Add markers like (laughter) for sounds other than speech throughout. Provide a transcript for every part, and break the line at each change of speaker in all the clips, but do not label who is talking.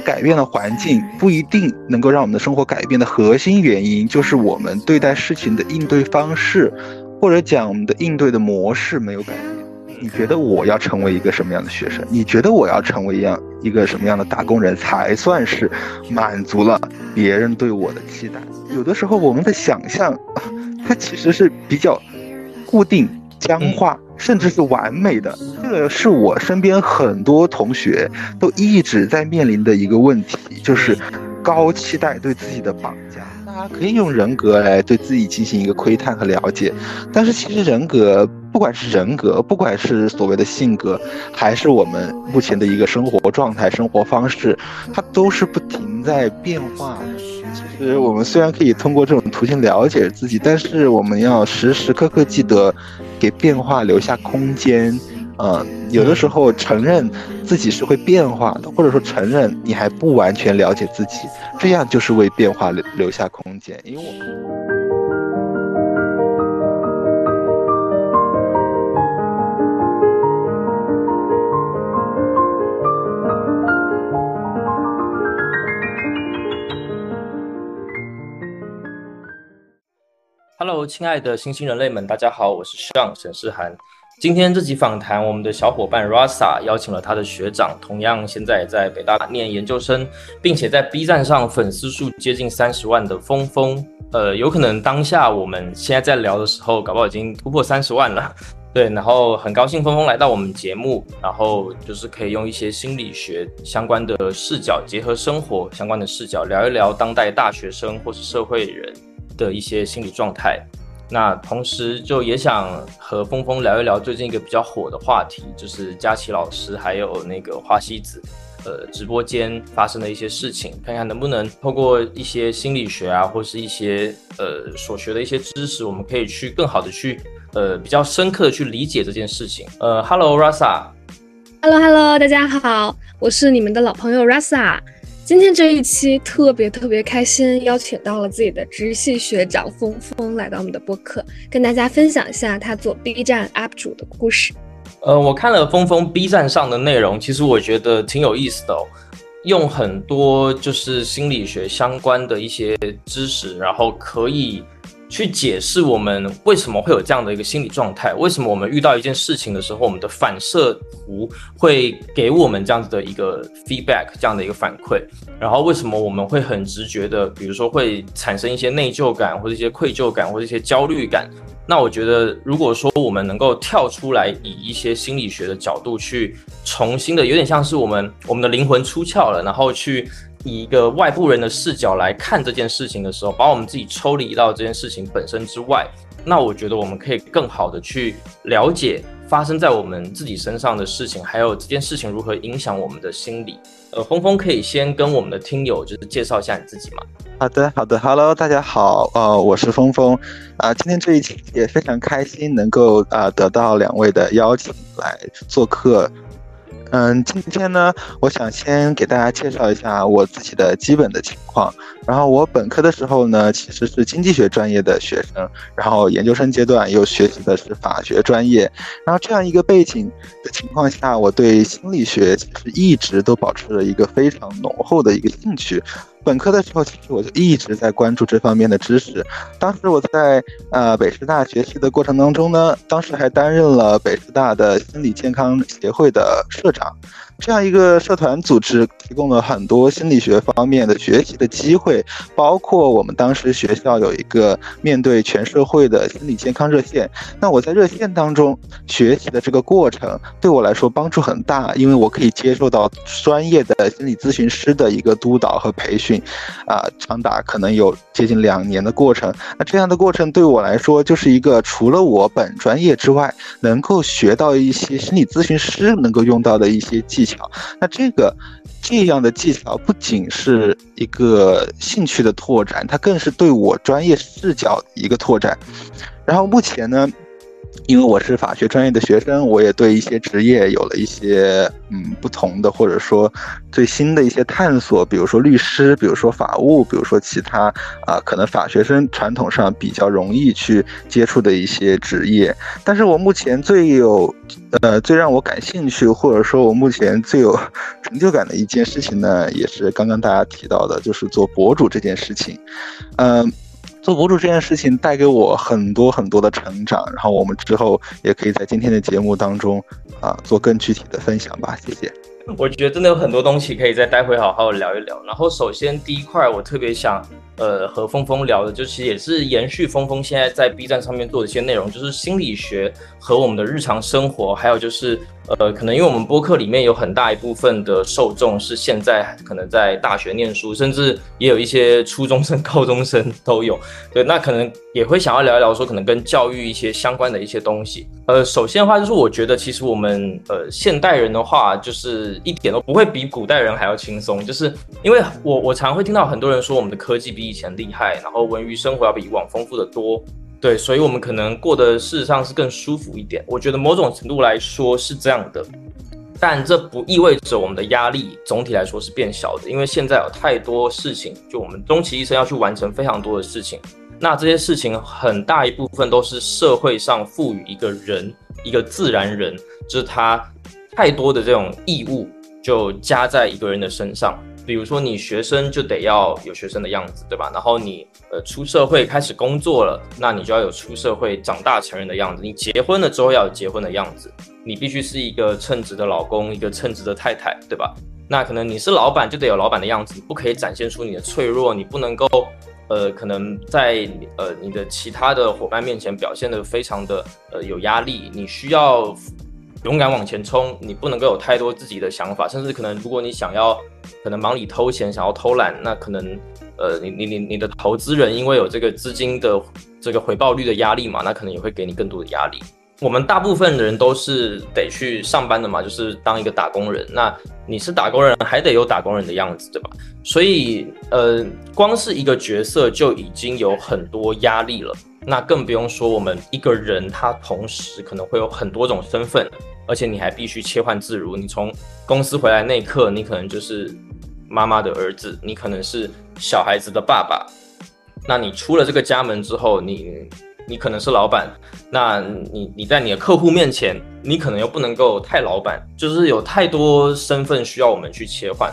们改变了环境，不一定能够让我们的生活改变的核心原因，就是我们对待事情的应对方式，或者讲我们的应对的模式没有改变。你觉得我要成为一个什么样的学生？你觉得我要成为一样一个什么样的打工人才算是满足了别人对我的期待？有的时候我们的想象，(laughs) 它其实是比较固定、僵化，甚至是完美的。这个是我身边很多同学都一直在面临的一个问题，就是高期待对自己的绑架。大家可以用人格来对自己进行一个窥探和了解，但是其实人格，不管是人格，不管是所谓的性格，还是我们目前的一个生活状态、生活方式，它都是不停在变化的。其实我们虽然可以通过这种途径了解自己，但是我们要时时刻刻记得给变化留下空间。嗯，有的时候承认自己是会变化的，或者说承认你还不完全了解自己，这样就是为变化留留下空间。因为我
，Hello，亲爱的新兴人类们，大家好，我是 Sean 沈世涵。今天这集访谈，我们的小伙伴 Rasa 邀请了他的学长，同样现在在北大念研究生，并且在 B 站上粉丝数接近三十万的峰峰。呃，有可能当下我们现在在聊的时候，搞不好已经突破三十万了。(laughs) 对，然后很高兴峰峰来到我们节目，然后就是可以用一些心理学相关的视角，结合生活相关的视角，聊一聊当代大学生或是社会人的一些心理状态。那同时就也想和峰峰聊一聊最近一个比较火的话题，就是佳琪老师还有那个花西子，呃，直播间发生的一些事情，看看能不能透过一些心理学啊，或是一些呃所学的一些知识，我们可以去更好的去呃比较深刻的去理解这件事情。呃，Hello Rasa，Hello
Hello，大家好，我是你们的老朋友 Rasa。今天这一期特别特别开心，邀请到了自己的直系学长峰峰来到我们的播客，跟大家分享一下他做 B 站 UP 主的故事。
呃，我看了峰峰 B 站上的内容，其实我觉得挺有意思的哦，用很多就是心理学相关的一些知识，然后可以。去解释我们为什么会有这样的一个心理状态，为什么我们遇到一件事情的时候，我们的反射弧会给我们这样子的一个 feedback，这样的一个反馈，然后为什么我们会很直觉的，比如说会产生一些内疚感，或者一些愧疚感，或者一些焦虑感。那我觉得，如果说我们能够跳出来，以一些心理学的角度去重新的，有点像是我们我们的灵魂出窍了，然后去。以一个外部人的视角来看这件事情的时候，把我们自己抽离到这件事情本身之外，那我觉得我们可以更好的去了解发生在我们自己身上的事情，还有这件事情如何影响我们的心理。呃，峰峰可以先跟我们的听友就是介绍一下你自己吗？
好的，好的，Hello，大家好，呃，我是峰峰，啊，今天这一期也非常开心能够啊得到两位的邀请来做客。嗯，今天呢，我想先给大家介绍一下我自己的基本的情况。然后我本科的时候呢，其实是经济学专业的学生，然后研究生阶段又学习的是法学专业。然后这样一个背景的情况下，我对心理学其实一直都保持了一个非常浓厚的一个兴趣。本科的时候，其实我就一直在关注这方面的知识。当时我在呃北师大学习的过程当中呢，当时还担任了北师大的心理健康协会的社长。这样一个社团组织提供了很多心理学方面的学习的机会，包括我们当时学校有一个面对全社会的心理健康热线。那我在热线当中学习的这个过程，对我来说帮助很大，因为我可以接受到专业的心理咨询师的一个督导和培训，啊，长达可能有接近两年的过程。那这样的过程对我来说，就是一个除了我本专业之外，能够学到一些心理咨询师能够用到的一些技巧。那这个这样的技巧不仅是一个兴趣的拓展，它更是对我专业视角一个拓展。然后目前呢，因为我是法学专业的学生，我也对一些职业有了一些嗯不同的，或者说最新的一些探索，比如说律师，比如说法务，比如说其他啊，可能法学生传统上比较容易去接触的一些职业。但是我目前最有呃最让我感兴趣，或者说我目前最有成就感的一件事情呢，也是刚刚大家提到的，就是做博主这件事情，嗯。做博主这件事情带给我很多很多的成长，然后我们之后也可以在今天的节目当中啊做更具体的分享吧，谢谢。
我觉得真的有很多东西可以再待会好好聊一聊。然后首先第一块我特别想呃和峰峰聊的，就其实也是延续峰峰现在在 B 站上面做的一些内容，就是心理学和我们的日常生活，还有就是。呃，可能因为我们播客里面有很大一部分的受众是现在可能在大学念书，甚至也有一些初中生、高中生都有。对，那可能也会想要聊一聊，说可能跟教育一些相关的一些东西。呃，首先的话，就是我觉得其实我们呃现代人的话，就是一点都不会比古代人还要轻松，就是因为我我常会听到很多人说我们的科技比以前厉害，然后文娱生活要比以往丰富的多。对，所以，我们可能过得事实上是更舒服一点。我觉得某种程度来说是这样的，但这不意味着我们的压力总体来说是变小的，因为现在有太多事情，就我们终其一生要去完成非常多的事情。那这些事情很大一部分都是社会上赋予一个人、一个自然人，就是他太多的这种义务就加在一个人的身上。比如说，你学生就得要有学生的样子，对吧？然后你呃出社会开始工作了，那你就要有出社会长大成人的样子。你结婚了之后要有结婚的样子，你必须是一个称职的老公，一个称职的太太，对吧？那可能你是老板就得有老板的样子，你不可以展现出你的脆弱，你不能够呃可能在呃你的其他的伙伴面前表现的非常的呃有压力，你需要。勇敢往前冲，你不能够有太多自己的想法，甚至可能如果你想要，可能忙里偷闲，想要偷懒，那可能，呃，你你你你的投资人因为有这个资金的这个回报率的压力嘛，那可能也会给你更多的压力。我们大部分人都是得去上班的嘛，就是当一个打工人。那你是打工人，还得有打工人的样子，对吧？所以，呃，光是一个角色就已经有很多压力了。那更不用说我们一个人，他同时可能会有很多种身份，而且你还必须切换自如。你从公司回来那一刻，你可能就是妈妈的儿子，你可能是小孩子的爸爸。那你出了这个家门之后，你你可能是老板，那你你在你的客户面前，你可能又不能够太老板，就是有太多身份需要我们去切换，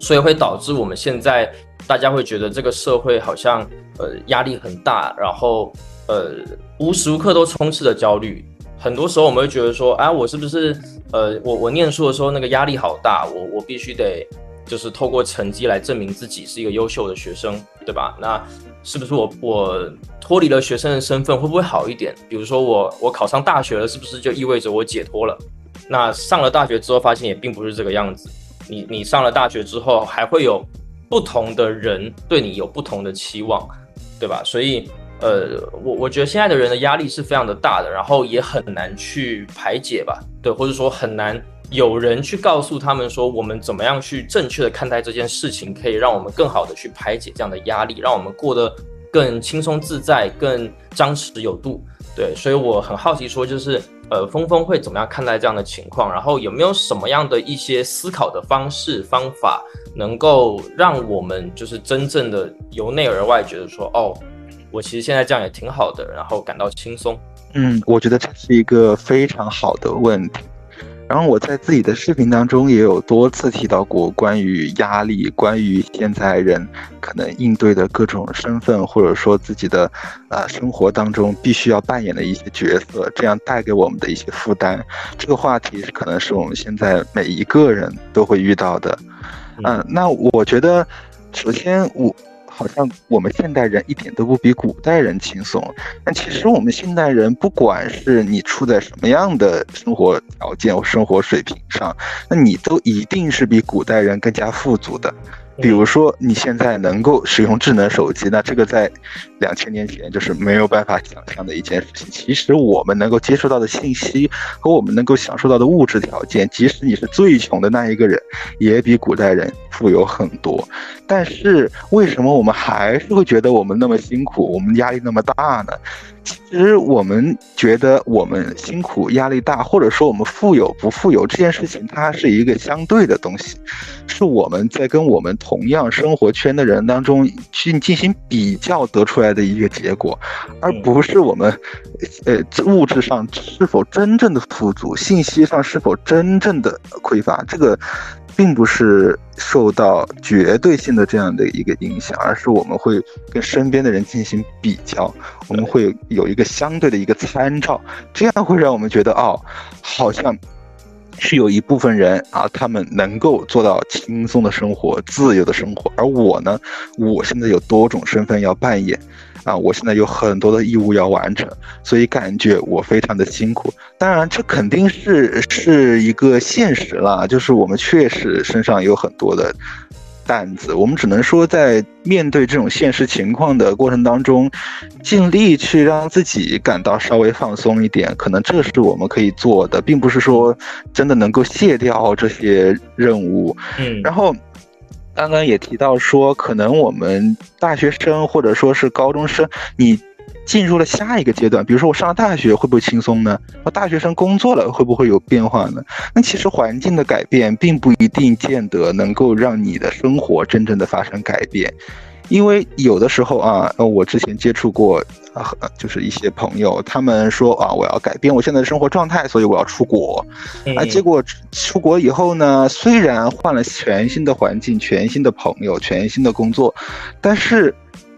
所以会导致我们现在大家会觉得这个社会好像。呃，压力很大，然后呃，无时无刻都充斥着焦虑。很多时候我们会觉得说，啊，我是不是呃，我我念书的时候那个压力好大，我我必须得就是透过成绩来证明自己是一个优秀的学生，对吧？那是不是我我脱离了学生的身份会不会好一点？比如说我我考上大学了，是不是就意味着我解脱了？那上了大学之后发现也并不是这个样子。你你上了大学之后，还会有不同的人对你有不同的期望。对吧？所以，呃，我我觉得现在的人的压力是非常的大的，然后也很难去排解吧。对，或者说很难有人去告诉他们说，我们怎么样去正确的看待这件事情，可以让我们更好的去排解这样的压力，让我们过得更轻松自在、更张弛有度。对，所以我很好奇，说就是，呃，峰峰会怎么样看待这样的情况？然后有没有什么样的一些思考的方式方法？能够让我们就是真正的由内而外觉得说，哦，我其实现在这样也挺好的，然后感到轻松。
嗯，我觉得这是一个非常好的问题。然后我在自己的视频当中也有多次提到过关于压力，关于现在人可能应对的各种身份，或者说自己的呃生活当中必须要扮演的一些角色，这样带给我们的一些负担。这个话题是可能是我们现在每一个人都会遇到的。嗯，那我觉得，首先我好像我们现代人一点都不比古代人轻松。但其实我们现代人，不管是你处在什么样的生活条件或生活水平上，那你都一定是比古代人更加富足的。比如说，你现在能够使用智能手机，那这个在两千年前就是没有办法想象的一件事情。其实我们能够接触到的信息和我们能够享受到的物质条件，即使你是最穷的那一个人，也比古代人富有很多。但是为什么我们还是会觉得我们那么辛苦，我们压力那么大呢？其实我们觉得我们辛苦、压力大，或者说我们富有不富有这件事情，它是一个相对的东西，是我们在跟我们同样生活圈的人当中去进行比较得出来的一个结果，而不是我们，呃，物质上是否真正的富足，信息上是否真正的匮乏，这个。并不是受到绝对性的这样的一个影响，而是我们会跟身边的人进行比较，我们会有一个相对的一个参照，这样会让我们觉得哦，好像是有一部分人啊，他们能够做到轻松的生活、自由的生活，而我呢，我现在有多种身份要扮演。啊，我现在有很多的义务要完成，所以感觉我非常的辛苦。当然，这肯定是是一个现实啦，就是我们确实身上有很多的担子。我们只能说，在面对这种现实情况的过程当中，尽力去让自己感到稍微放松一点，可能这是我们可以做的，并不是说真的能够卸掉这些任务。
嗯，
然后。刚刚也提到说，可能我们大学生或者说是高中生，你进入了下一个阶段，比如说我上了大学，会不会轻松呢？我大学生工作了，会不会有变化呢？那其实环境的改变，并不一定见得能够让你的生活真正的发生改变。因为有的时候啊，呃，我之前接触过啊，就是一些朋友，他们说啊，我要改变我现在的生活状态，所以我要出国，啊，结果出国以后呢，虽然换了全新的环境、全新的朋友、全新的工作，但是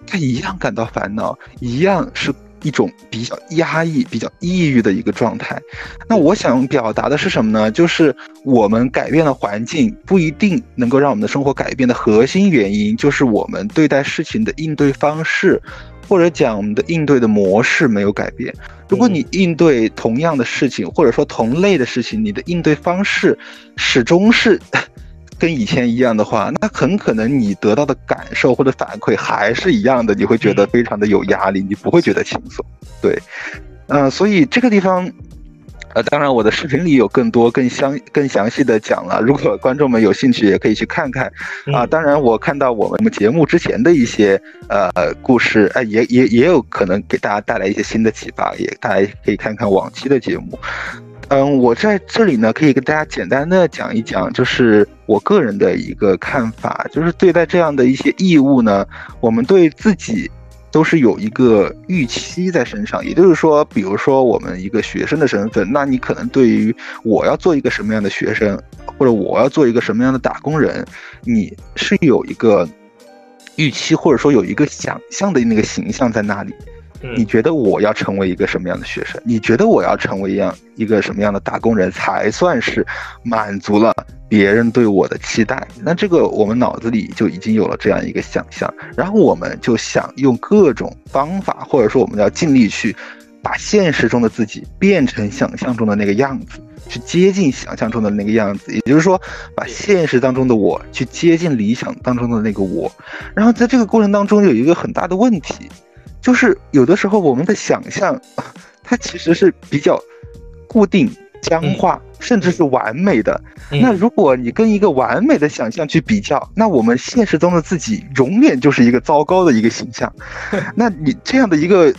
他一样感到烦恼，一样是。一种比较压抑、比较抑郁的一个状态。那我想表达的是什么呢？就是我们改变了环境，不一定能够让我们的生活改变的核心原因，就是我们对待事情的应对方式，或者讲我们的应对的模式没有改变。如果你应对同样的事情，或者说同类的事情，你的应对方式始终是。跟以前一样的话，那很可能你得到的感受或者反馈还是一样的，你会觉得非常的有压力，你不会觉得轻松。对，嗯，所以这个地方，呃，当然我的视频里有更多更详更详细的讲了，如果观众们有兴趣，也可以去看看。啊，当然我看到我们节目之前的一些呃故事，哎，也也也有可能给大家带来一些新的启发，也大家可以看看往期的节目。嗯，我在这里呢，可以跟大家简单的讲一讲，就是我个人的一个看法，就是对待这样的一些义务呢，我们对自己都是有一个预期在身上。也就是说，比如说我们一个学生的身份，那你可能对于我要做一个什么样的学生，或者我要做一个什么样的打工人，你是有一个预期，或者说有一个想象的那个形象在那里。你觉得我要成为一个什么样的学生？你觉得我要成为一样一个什么样的打工人才算是满足了别人对我的期待？那这个我们脑子里就已经有了这样一个想象，然后我们就想用各种方法，或者说我们要尽力去把现实中的自己变成想象中的那个样子，去接近想象中的那个样子。也就是说，把现实当中的我去接近理想当中的那个我。然后在这个过程当中有一个很大的问题。就是有的时候我们的想象，(laughs) 它其实是比较固定、僵化，甚至是完美的。那如果你跟一个完美的想象去比较，那我们现实中的自己永远就是一个糟糕的一个形象。(laughs) 那你这样的一个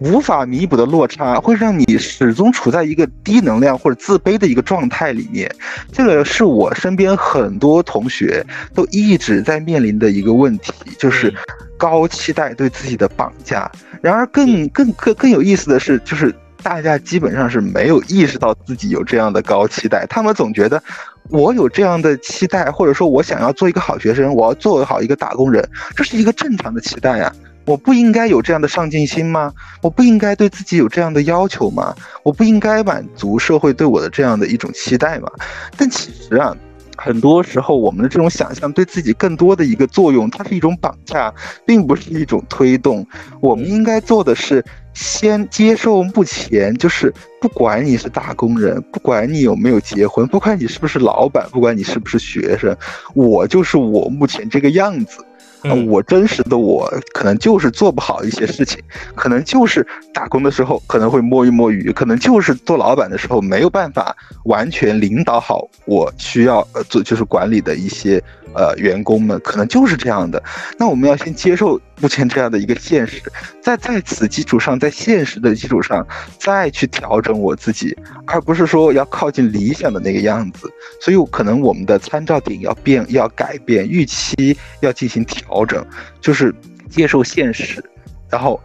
无法弥补的落差，会让你始终处在一个低能量或者自卑的一个状态里面。这个是我身边很多同学都一直在面临的一个问题，就是。高期待对自己的绑架，然而更更更更有意思的是，就是大家基本上是没有意识到自己有这样的高期待，他们总觉得我有这样的期待，或者说我想要做一个好学生，我要做好一个打工人，这是一个正常的期待呀，我不应该有这样的上进心吗？我不应该对自己有这样的要求吗？我不应该满足社会对我的这样的一种期待吗？但其实啊。很多时候，我们的这种想象对自己更多的一个作用，它是一种绑架，并不是一种推动。我们应该做的是，先接受目前，就是不管你是打工人，不管你有没有结婚，不管你是不是老板，不管你是不是学生，我就是我目前这个样子。我真实的我可能就是做不好一些事情，可能就是打工的时候可能会摸鱼摸鱼，可能就是做老板的时候没有办法完全领导好我需要呃做就是管理的一些呃员工们，可能就是这样的。那我们要先接受目前这样的一个现实，在在此基础上，在现实的基础上再去调整我自己，而不是说要靠近理想的那个样子。所以可能我们的参照点要变，要改变预期，要进行调整，就是接受现实，然后。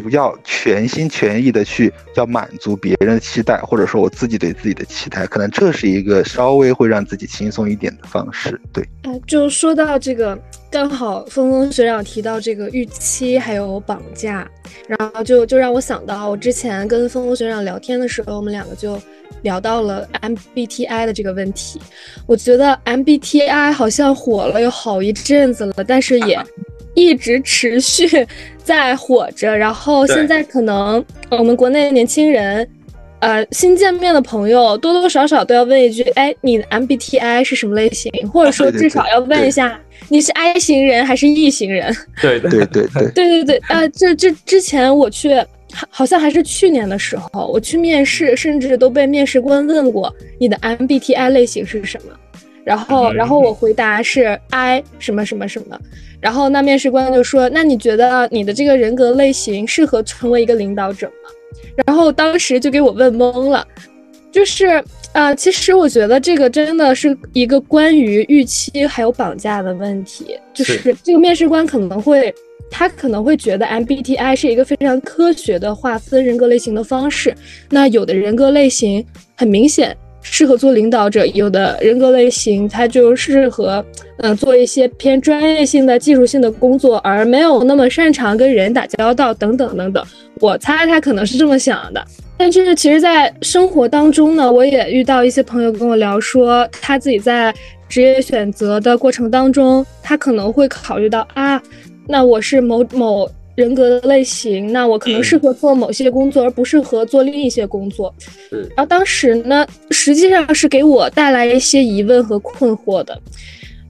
不要全心全意的去要满足别人的期待，或者说我自己对自己的期待，可能这是一个稍微会让自己轻松一点的方式。对，
就说到这个，刚好峰峰学长提到这个预期还有绑架，然后就就让我想到我之前跟峰峰学长聊天的时候，我们两个就聊到了 MBTI 的这个问题。我觉得 MBTI 好像火了有好一阵子了，但是也。一直持续在火着，然后现在可能我们国内年轻人，呃，新见面的朋友多多少少都要问一句：“哎，你的 MBTI 是什么类型？”或者说至少要问一下你是 I 型人还是 E 型人？
对
对对对
对 (laughs) 对对啊！这这之前我去，好像还是去年的时候，我去面试，甚至都被面试官问过你的 MBTI 类型是什么。然后，然后我回答是 I 什么什么什么，然后那面试官就说：“那你觉得你的这个人格类型适合成为一个领导者吗？”然后当时就给我问懵了，就是啊，其实我觉得这个真的是一个关于预期还有绑架的问题，就是这个面试官可能会，他可能会觉得 MBTI 是一个非常科学的划分人格类型的方式，那有的人格类型很明显。适合做领导者，有的人格类型他就适合，嗯，做一些偏专业性的、技术性的工作，而没有那么擅长跟人打交道，等等等等。我猜他可能是这么想的。但是其实，在生活当中呢，我也遇到一些朋友跟我聊说，他自己在职业选择的过程当中，他可能会考虑到啊，那我是某某。人格的类型，那我可能适合做某些工作，而不适合做另一些工作。然后当时呢，实际上是给我带来一些疑问和困惑的，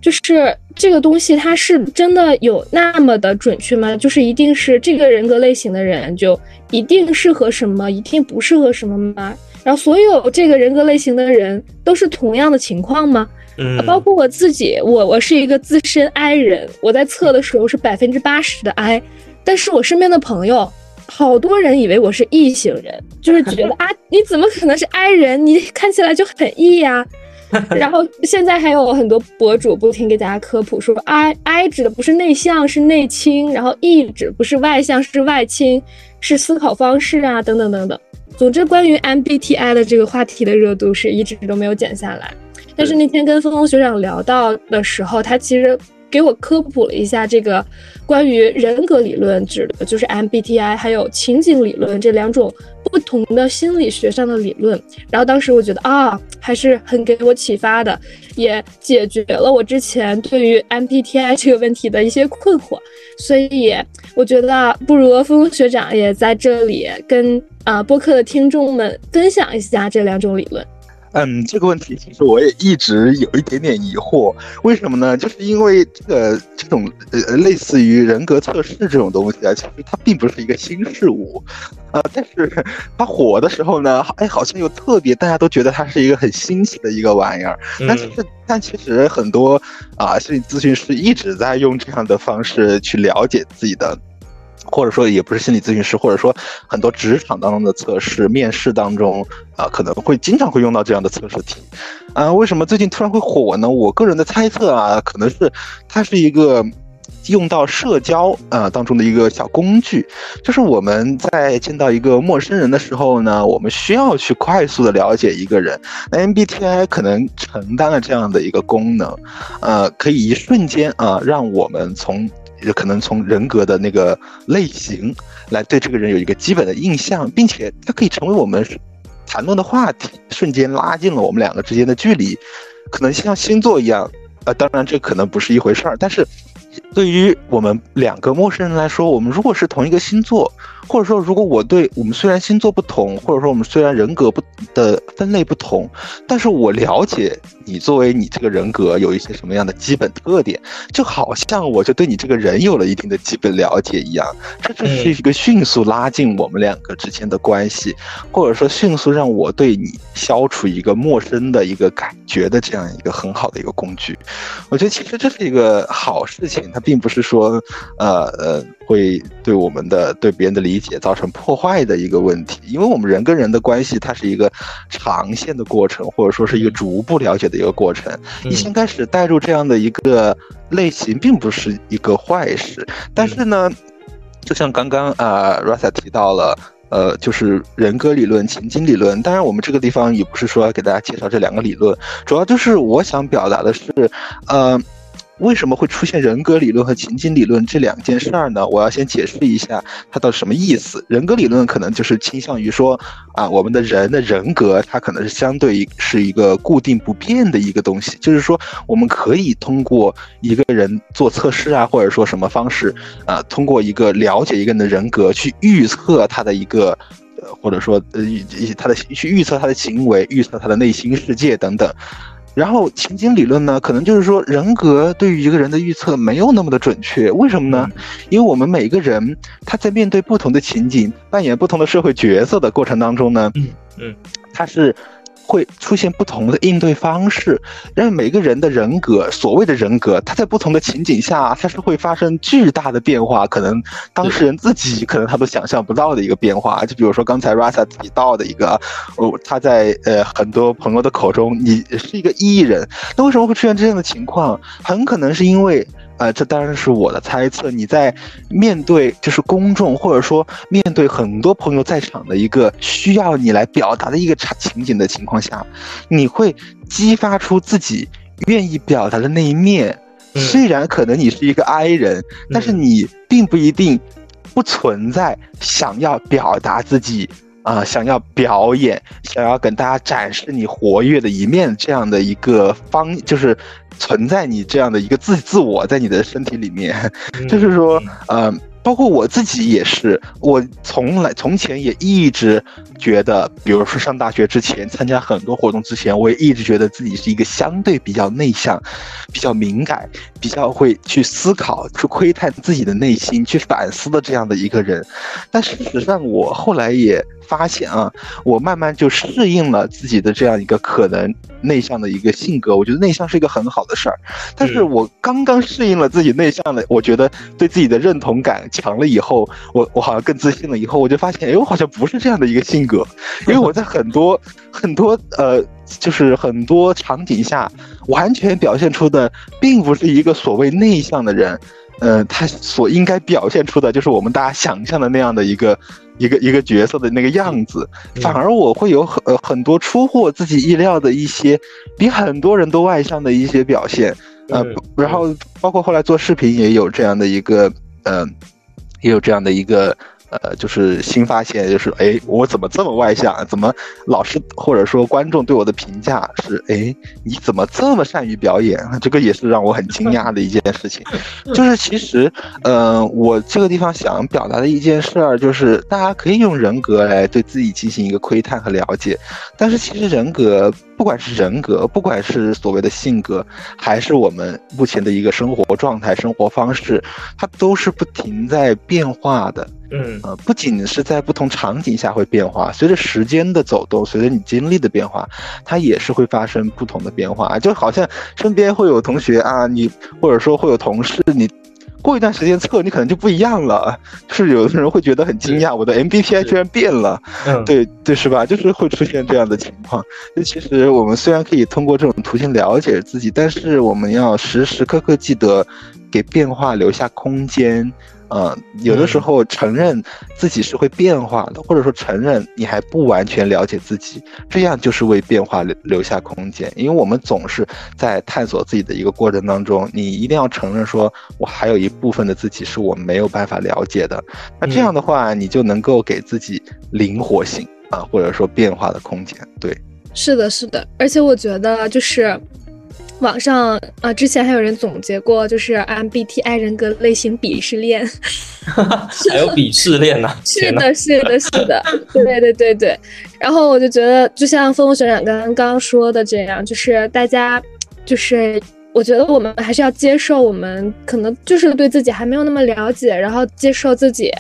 就是这个东西它是真的有那么的准确吗？就是一定是这个人格类型的人就一定适合什么，一定不适合什么吗？然后所有这个人格类型的人都是同样的情况吗？
嗯，
包括我自己，我我是一个资深 I 人，我在测的时候是百分之八十的 I。但是我身边的朋友，好多人以为我是异型人，就是觉得 (laughs) 啊，你怎么可能是 I 人？你看起来就很 E 呀。(laughs) 然后现在还有很多博主不停给大家科普说，I I 指的不是内向，是内倾；然后 E 指不是外向，是外倾，是思考方式啊，等等等等。总之，关于 MBTI 的这个话题的热度是一直都没有减下来。但是那天跟峰峰学长聊到的时候，他其实。给我科普了一下这个关于人格理论指的就是 MBTI，还有情景理论这两种不同的心理学上的理论。然后当时我觉得啊，还是很给我启发的，也解决了我之前对于 MBTI 这个问题的一些困惑。所以我觉得不如峰峰学长也在这里跟啊播客的听众们分享一下这两种理论。
嗯，这个问题其实我也一直有一点点疑惑，为什么呢？就是因为这个这种呃类似于人格测试这种东西啊，其实它并不是一个新事物，啊，但是它火的时候呢，哎，好像又特别大家都觉得它是一个很新奇的一个玩意儿。但其实，但其实很多啊心理咨询师一直在用这样的方式去了解自己的。或者说也不是心理咨询师，或者说很多职场当中的测试、面试当中啊，可能会经常会用到这样的测试题，啊，为什么最近突然会火呢？我个人的猜测啊，可能是它是一个用到社交啊当中的一个小工具，就是我们在见到一个陌生人的时候呢，我们需要去快速的了解一个人，MBTI 可能承担了这样的一个功能，呃，可以一瞬间啊，让我们从就可能从人格的那个类型来对这个人有一个基本的印象，并且它可以成为我们谈论的话题，瞬间拉近了我们两个之间的距离，可能像星座一样，呃，当然这可能不是一回事儿，但是对于我们两个陌生人来说，我们如果是同一个星座。或者说，如果我对我们虽然星座不同，或者说我们虽然人格不的分类不同，但是我了解你作为你这个人格有一些什么样的基本特点，就好像我就对你这个人有了一定的基本了解一样，这就是一个迅速拉近我们两个之间的关系，或者说迅速让我对你消除一个陌生的一个感觉的这样一个很好的一个工具。我觉得其实这是一个好事情，它并不是说，呃呃，会对我们的对别人的理解造成破坏的一个问题。因为我们人跟人的关系，它是一个长线的过程，或者说是一个逐步了解的一个过程。你先开始带入这样的一个类型，并不是一个坏事。但是呢，就像刚刚啊，Rasa 提到了。呃，就是人格理论、情景理论。当然，我们这个地方也不是说要给大家介绍这两个理论，主要就是我想表达的是，呃。为什么会出现人格理论和情景理论这两件事儿呢？我要先解释一下它到底什么意思。人格理论可能就是倾向于说，啊，我们的人的人格它可能是相对是一个固定不变的一个东西，就是说我们可以通过一个人做测试啊，或者说什么方式啊，通过一个了解一个人的人格去预测他的一个，呃，或者说呃，他的去预测他的行为，预测他的内心世界等等。然后情景理论呢，可能就是说人格对于一个人的预测没有那么的准确，为什么呢？因为我们每个人他在面对不同的情景，扮演不同的社会角色的过程当中呢，
嗯嗯，
他是。会出现不同的应对方式，因为每个人的人格，所谓的人格，他在不同的情景下，他是会发生巨大的变化，可能当事人自己可能他都想象不到的一个变化。就比如说刚才 Rasa 提到的一个，哦，他在呃很多朋友的口中，你是一个艺人，那为什么会出现这样的情况？很可能是因为。呃，这当然是我的猜测。你在面对就是公众，或者说面对很多朋友在场的一个需要你来表达的一个场情景的情况下，你会激发出自己愿意表达的那一面。虽然可能你是一个 I 人，但是你并不一定不存在想要表达自己啊，想要表演，想要跟大家展示你活跃的一面这样的一个方，就是。存在你这样的一个自自我在你的身体里面，就是说，呃，包括我自己也是，我从来从前也一直觉得，比如说上大学之前参加很多活动之前，我也一直觉得自己是一个相对比较内向、比较敏感、比较会去思考、去窥探自己的内心、去反思的这样的一个人。但事实上，我后来也。发现啊，我慢慢就适应了自己的这样一个可能内向的一个性格。我觉得内向是一个很好的事儿，但是我刚刚适应了自己内向的，我觉得对自己的认同感强了以后，我我好像更自信了。以后我就发现，哎，我好像不是这样的一个性格，(laughs) 因为我在很多很多呃，就是很多场景下，完全表现出的并不是一个所谓内向的人。呃，他所应该表现出的就是我们大家想象的那样的一个一个一个角色的那个样子，反而我会有很呃很多出乎我自己意料的一些，比很多人都外向的一些表现，呃，然后包括后来做视频也有这样的一个，呃，也有这样的一个。呃，就是新发现，就是哎，我怎么这么外向？怎么老师或者说观众对我的评价是，哎，你怎么这么善于表演？这个也是让我很惊讶的一件事情。(laughs) 就是其实，呃，我这个地方想表达的一件事儿，就是大家可以用人格来对自己进行一个窥探和了解，但是其实人格。不管是人格，不管是所谓的性格，还是我们目前的一个生活状态、生活方式，它都是不停在变化的。
嗯，
呃，不仅是在不同场景下会变化，随着时间的走动，随着你经历的变化，它也是会发生不同的变化。就好像身边会有同学啊，你或者说会有同事，你。过一段时间测，你可能就不一样了。是有的人会觉得很惊讶，我的 MBTI 居然变了。
嗯，
对对，是吧？就是会出现这样的情况。就其实我们虽然可以通过这种途径了解自己，但是我们要时时刻刻记得给变化留下空间。嗯，有的时候承认自己是会变化的，或者说承认你还不完全了解自己，这样就是为变化留留下空间。因为我们总是在探索自己的一个过程当中，你一定要承认说，我还有一部分的自己是我没有办法了解的。那这样的话，你就能够给自己灵活性啊，或者说变化的空间。对，
是的，是的，而且我觉得就是。网上啊，之前还有人总结过，就是 MBTI 人格类型鄙视链，(laughs)
还有鄙视链呢？(laughs)
是的，是的，是的，对对对对。然后我就觉得，就像峰峰学长刚刚说的这样，就是大家，就是我觉得我们还是要接受，我们可能就是对自己还没有那么了解，然后接受自己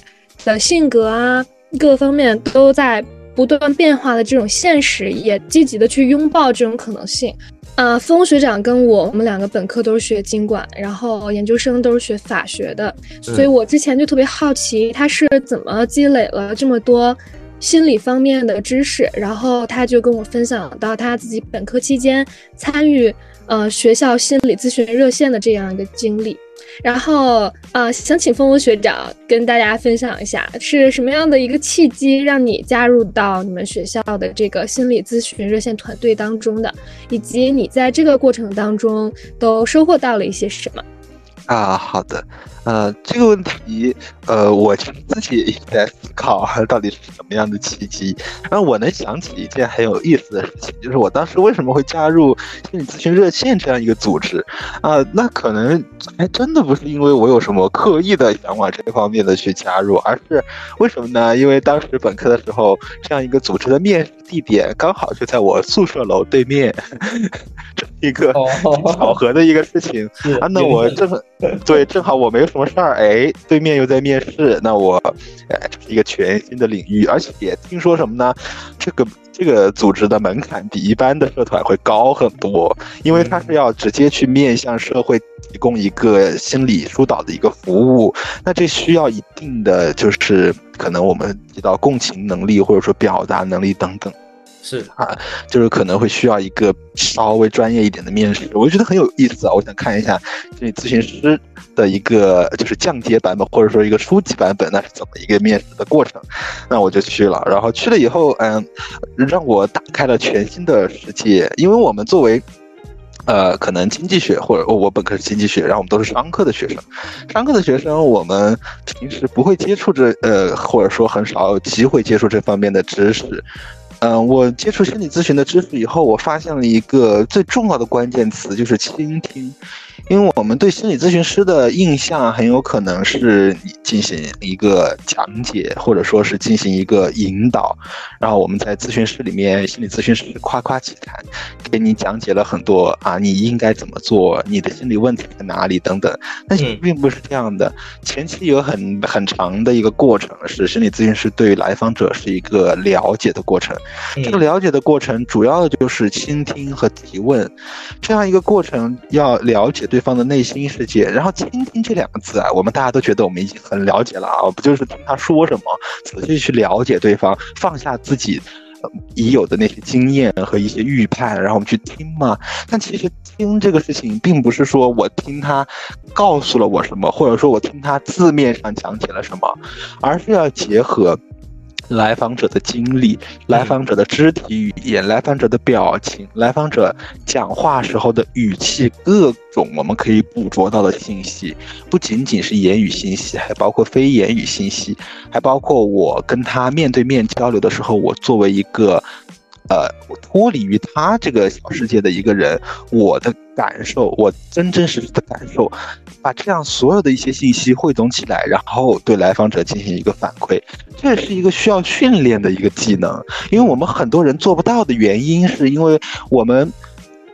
的性格啊，各个方面都在不断变化的这种现实，也积极的去拥抱这种可能性。呃，风学长跟我，我们两个本科都是学经管，然后研究生都是学法学的，所以我之前就特别好奇他是怎么积累了这么多心理方面的知识，然后他就跟我分享到他自己本科期间参与呃学校心理咨询热线的这样一个经历。然后，呃，想请风风学长跟大家分享一下，是什么样的一个契机让你加入到你们学校的这个心理咨询热线团队当中的，以及你在这个过程当中都收获到了一些什么？
啊，好的。呃，这个问题，呃，我其实自己也在思考，(laughs) 到底是什么样的契机。然后我能想起一件很有意思的事情，就是我当时为什么会加入心理咨询热线这样一个组织啊？那可能还真的不是因为我有什么刻意的想往这方面的去加入，而是为什么呢？因为当时本科的时候，这样一个组织的面试地点刚好就在我宿舍楼对面，(laughs) 这一个巧合的一个事情 (laughs) 啊。那我正对，正好我没有。什么事儿？哎，对面又在面试，那我，哎，这是一个全新的领域，而且听说什么呢？这个这个组织的门槛比一般的社团会高很多，因为它是要直接去面向社会提供一个心理疏导的一个服务，那这需要一定的就是可能我们提到共情能力或者说表达能力等等。
是
啊，(laughs) 就是可能会需要一个稍微专业一点的面试，我就觉得很有意思啊！我想看一下心理咨询师的一个就是降阶版本，或者说一个初级版本，那是怎么一个面试的过程？那我就去了，然后去了以后，嗯，让我打开了全新的世界。因为我们作为，呃，可能经济学或者我本科是经济学，然后我们都是商科的学生，商科的学生我们平时不会接触这，呃，或者说很少有机会接触这方面的知识。嗯，我接触心理咨询的知识以后，我发现了一个最重要的关键词，就是倾听。因为我们对心理咨询师的印象很有可能是你进行一个讲解，或者说是进行一个引导，然后我们在咨询室里面，心理咨询师夸夸其谈，给你讲解了很多啊，你应该怎么做，你的心理问题在哪里等等。但是并不是这样的，前期有很很长的一个过程，是心理咨询师对来访者是一个了解的过程。这个了解的过程主要的就是倾听和提问，这样一个过程要了解。对方的内心世界，然后倾听这两个字啊，我们大家都觉得我们已经很了解了啊，不就是听他说什么，仔细去了解对方，放下自己已有的那些经验和一些预判，然后我们去听嘛。但其实听这个事情，并不是说我听他告诉了我什么，或者说我听他字面上讲解了什么，而是要结合。来访者的经历、来访者的肢体语言、来访者的表情、来访者讲话时候的语气，各种我们可以捕捉到的信息，不仅仅是言语信息，还包括非言语信息，还包括我跟他面对面交流的时候，我作为一个。呃，脱离于他这个小世界的一个人，我的感受，我真真实实的感受，把这样所有的一些信息汇总起来，然后对来访者进行一个反馈，这是一个需要训练的一个技能。因为我们很多人做不到的原因，是因为我们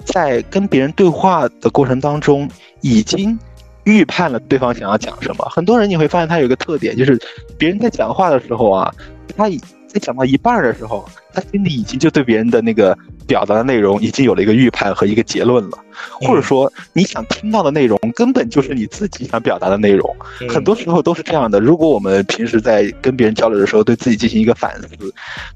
在跟别人对话的过程当中，已经预判了对方想要讲什么。很多人你会发现他有一个特点，就是别人在讲话的时候啊，他在讲到一半的时候。他心里已经就对别人的那个表达的内容已经有了一个预判和一个结论了，或者说你想听到的内容根本就是你自己想表达的内容。很多时候都是这样的。如果我们平时在跟别人交流的时候，对自己进行一个反思，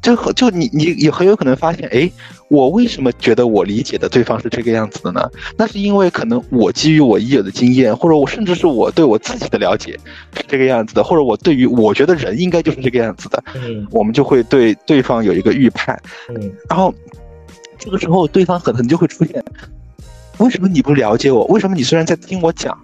就就你你也很有可能发现，哎，我为什么觉得我理解的对方是这个样子的呢？那是因为可能我基于我已有的经验，或者我甚至是我对我自己的了解是这个样子的，或者我对于我觉得人应该就是这个样子的，嗯，我们就会对对方有一个预。判，嗯，然后这个时候对方可能就会出现，为什么你不了解我？为什么你虽然在听我讲，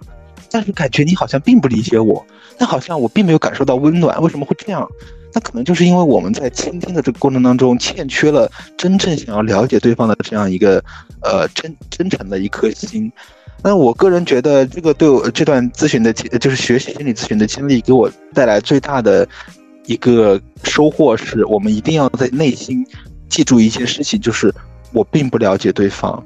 但是感觉你好像并不理解我？那好像我并没有感受到温暖，为什么会这样？那可能就是因为我们在倾听的这个过程当中，欠缺了真正想要了解对方的这样一个呃真真诚的一颗心。那我个人觉得，这个对我这段咨询的就是学习心理咨询的经历，给我带来最大的。一个收获是我们一定要在内心记住一件事情，就是我并不了解对方，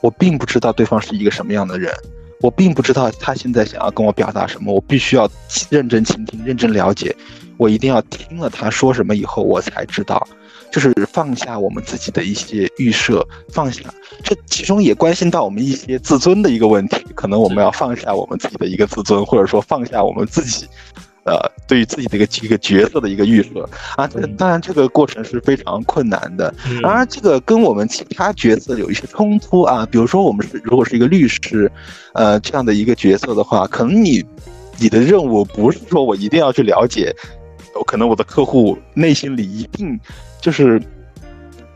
我并不知道对方是一个什么样的人，我并不知道他现在想要跟我表达什么，我必须要认真倾听，认真了解，我一定要听了他说什么以后，我才知道。就是放下我们自己的一些预设，放下这其中也关心到我们一些自尊的一个问题，可能我们要放下我们自己的一个自尊，或者说放下我们自己。呃，对于自己的一个一个角色的一个预设啊，这当然这个过程是非常困难的。当然而，这个跟我们其他角色有一些冲突啊。比如说，我们是如果是一个律师，呃，这样的一个角色的话，可能你你的任务不是说我一定要去了解，可能我的客户内心里一定就是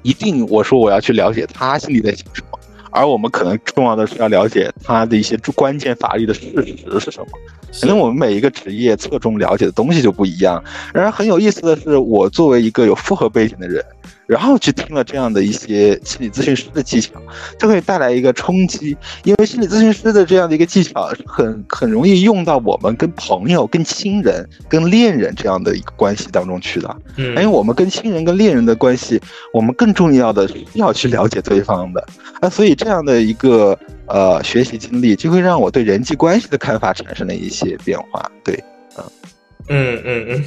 一定我说我要去了解他心里在想什么。而我们可能重要的是要了解他的一些关键法律的事实是什么，可能我们每一个职业侧重了解的东西就不一样。然而很有意思的是，我作为一个有复合背景的人。然后去听了这样的一些心理咨询师的技巧，就会带来一个冲击，因为心理咨询师的这样的一个技巧很很容易用到我们跟朋友、跟亲人、跟恋人这样的一个关系当中去的。嗯，因为我们跟亲人、跟恋人的关系，我们更重要的是要去了解对方的。那，所以这样的一个呃学习经历，就会让我对人际关系的看法产生了一些变化。对，
嗯，嗯嗯嗯，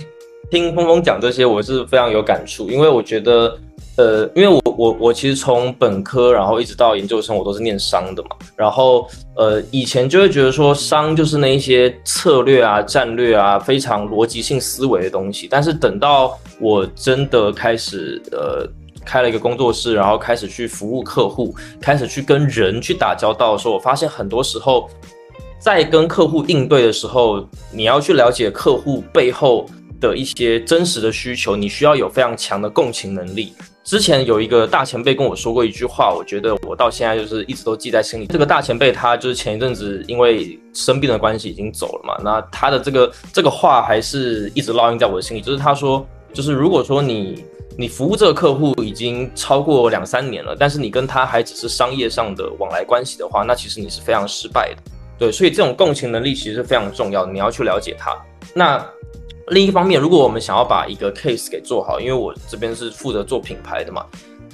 听峰峰讲这些，我是非常有感触，因为我觉得。呃，因为我我我其实从本科然后一直到研究生，我都是念商的嘛。然后呃，以前就会觉得说商就是那一些策略啊、战略啊，非常逻辑性思维的东西。但是等到我真的开始呃开了一个工作室，然后开始去服务客户，开始去跟人去打交道的时候，我发现很多时候在跟客户应对的时候，你要去了解客户背后的一些真实的需求，你需要有非常强的共情能力。之前有一个大前辈跟我说过一句话，我觉得我到现在就是一直都记在心里。这个大前辈他就是前一阵子因为生病的关系已经走了嘛，那他的这个这个话还是一直烙印在我的心里。就是他说，就是如果说你你服务这个客户已经超过两三年了，但是你跟他还只是商业上的往来关系的话，那其实你是非常失败的。对，所以这种共情能力其实是非常重要的，你要去了解他。那。另一方面，如果我们想要把一个 case 给做好，因为我这边是负责做品牌的嘛，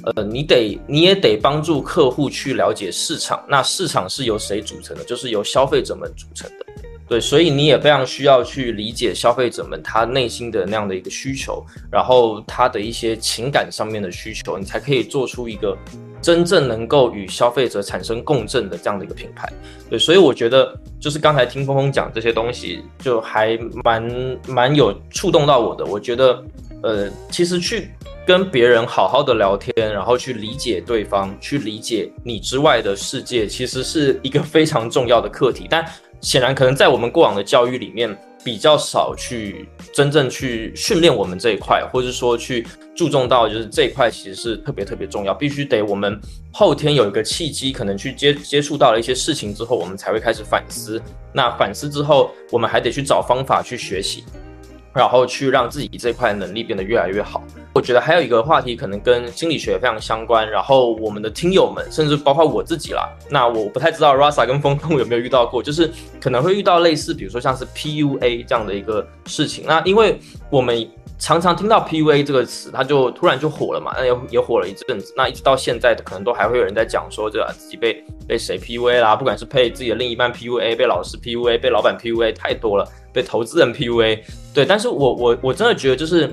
呃，你得你也得帮助客户去了解市场。那市场是由谁组成的？就是由消费者们组成的。对，所以你也非常需要去理解消费者们他内心的那样的一个需求，然后他的一些情感上面的需求，你才可以做出一个。真正能够与消费者产生共振的这样的一个品牌，对，所以我觉得就是刚才听峰峰讲这些东西，就还蛮蛮有触动到我的。我觉得，呃，其实去跟别人好好的聊天，然后去理解对方，去理解你之外的世界，其实是一个非常重要的课题。但显然，可能在我们过往的教育里面。比较少去真正去训练我们这一块，或者说去注重到就是这一块其实是特别特别重要，必须得我们后天有一个契机，可能去接接触到了一些事情之后，我们才会开始反思。那反思之后，我们还得去找方法去学习。然后去让自己这块能力变得越来越好。我觉得还有一个话题可能跟心理学非常相关。然后我们的听友们，甚至包括我自己啦，那我不太知道 Rasa 跟峰峰有没有遇到过，就是可能会遇到类似，比如说像是 PUA 这样的一个事情。那因为我们常常听到 PUA 这个词，它就突然就火了嘛，那也也火了一阵子。那一直到现在，可能都还会有人在讲说，这自己被被谁 PUA 啦，不管是被自己的另一半 PUA，被老师 PUA，被老板 PUA，太多了。被投资人 PUA，对，但是我我我真的觉得就是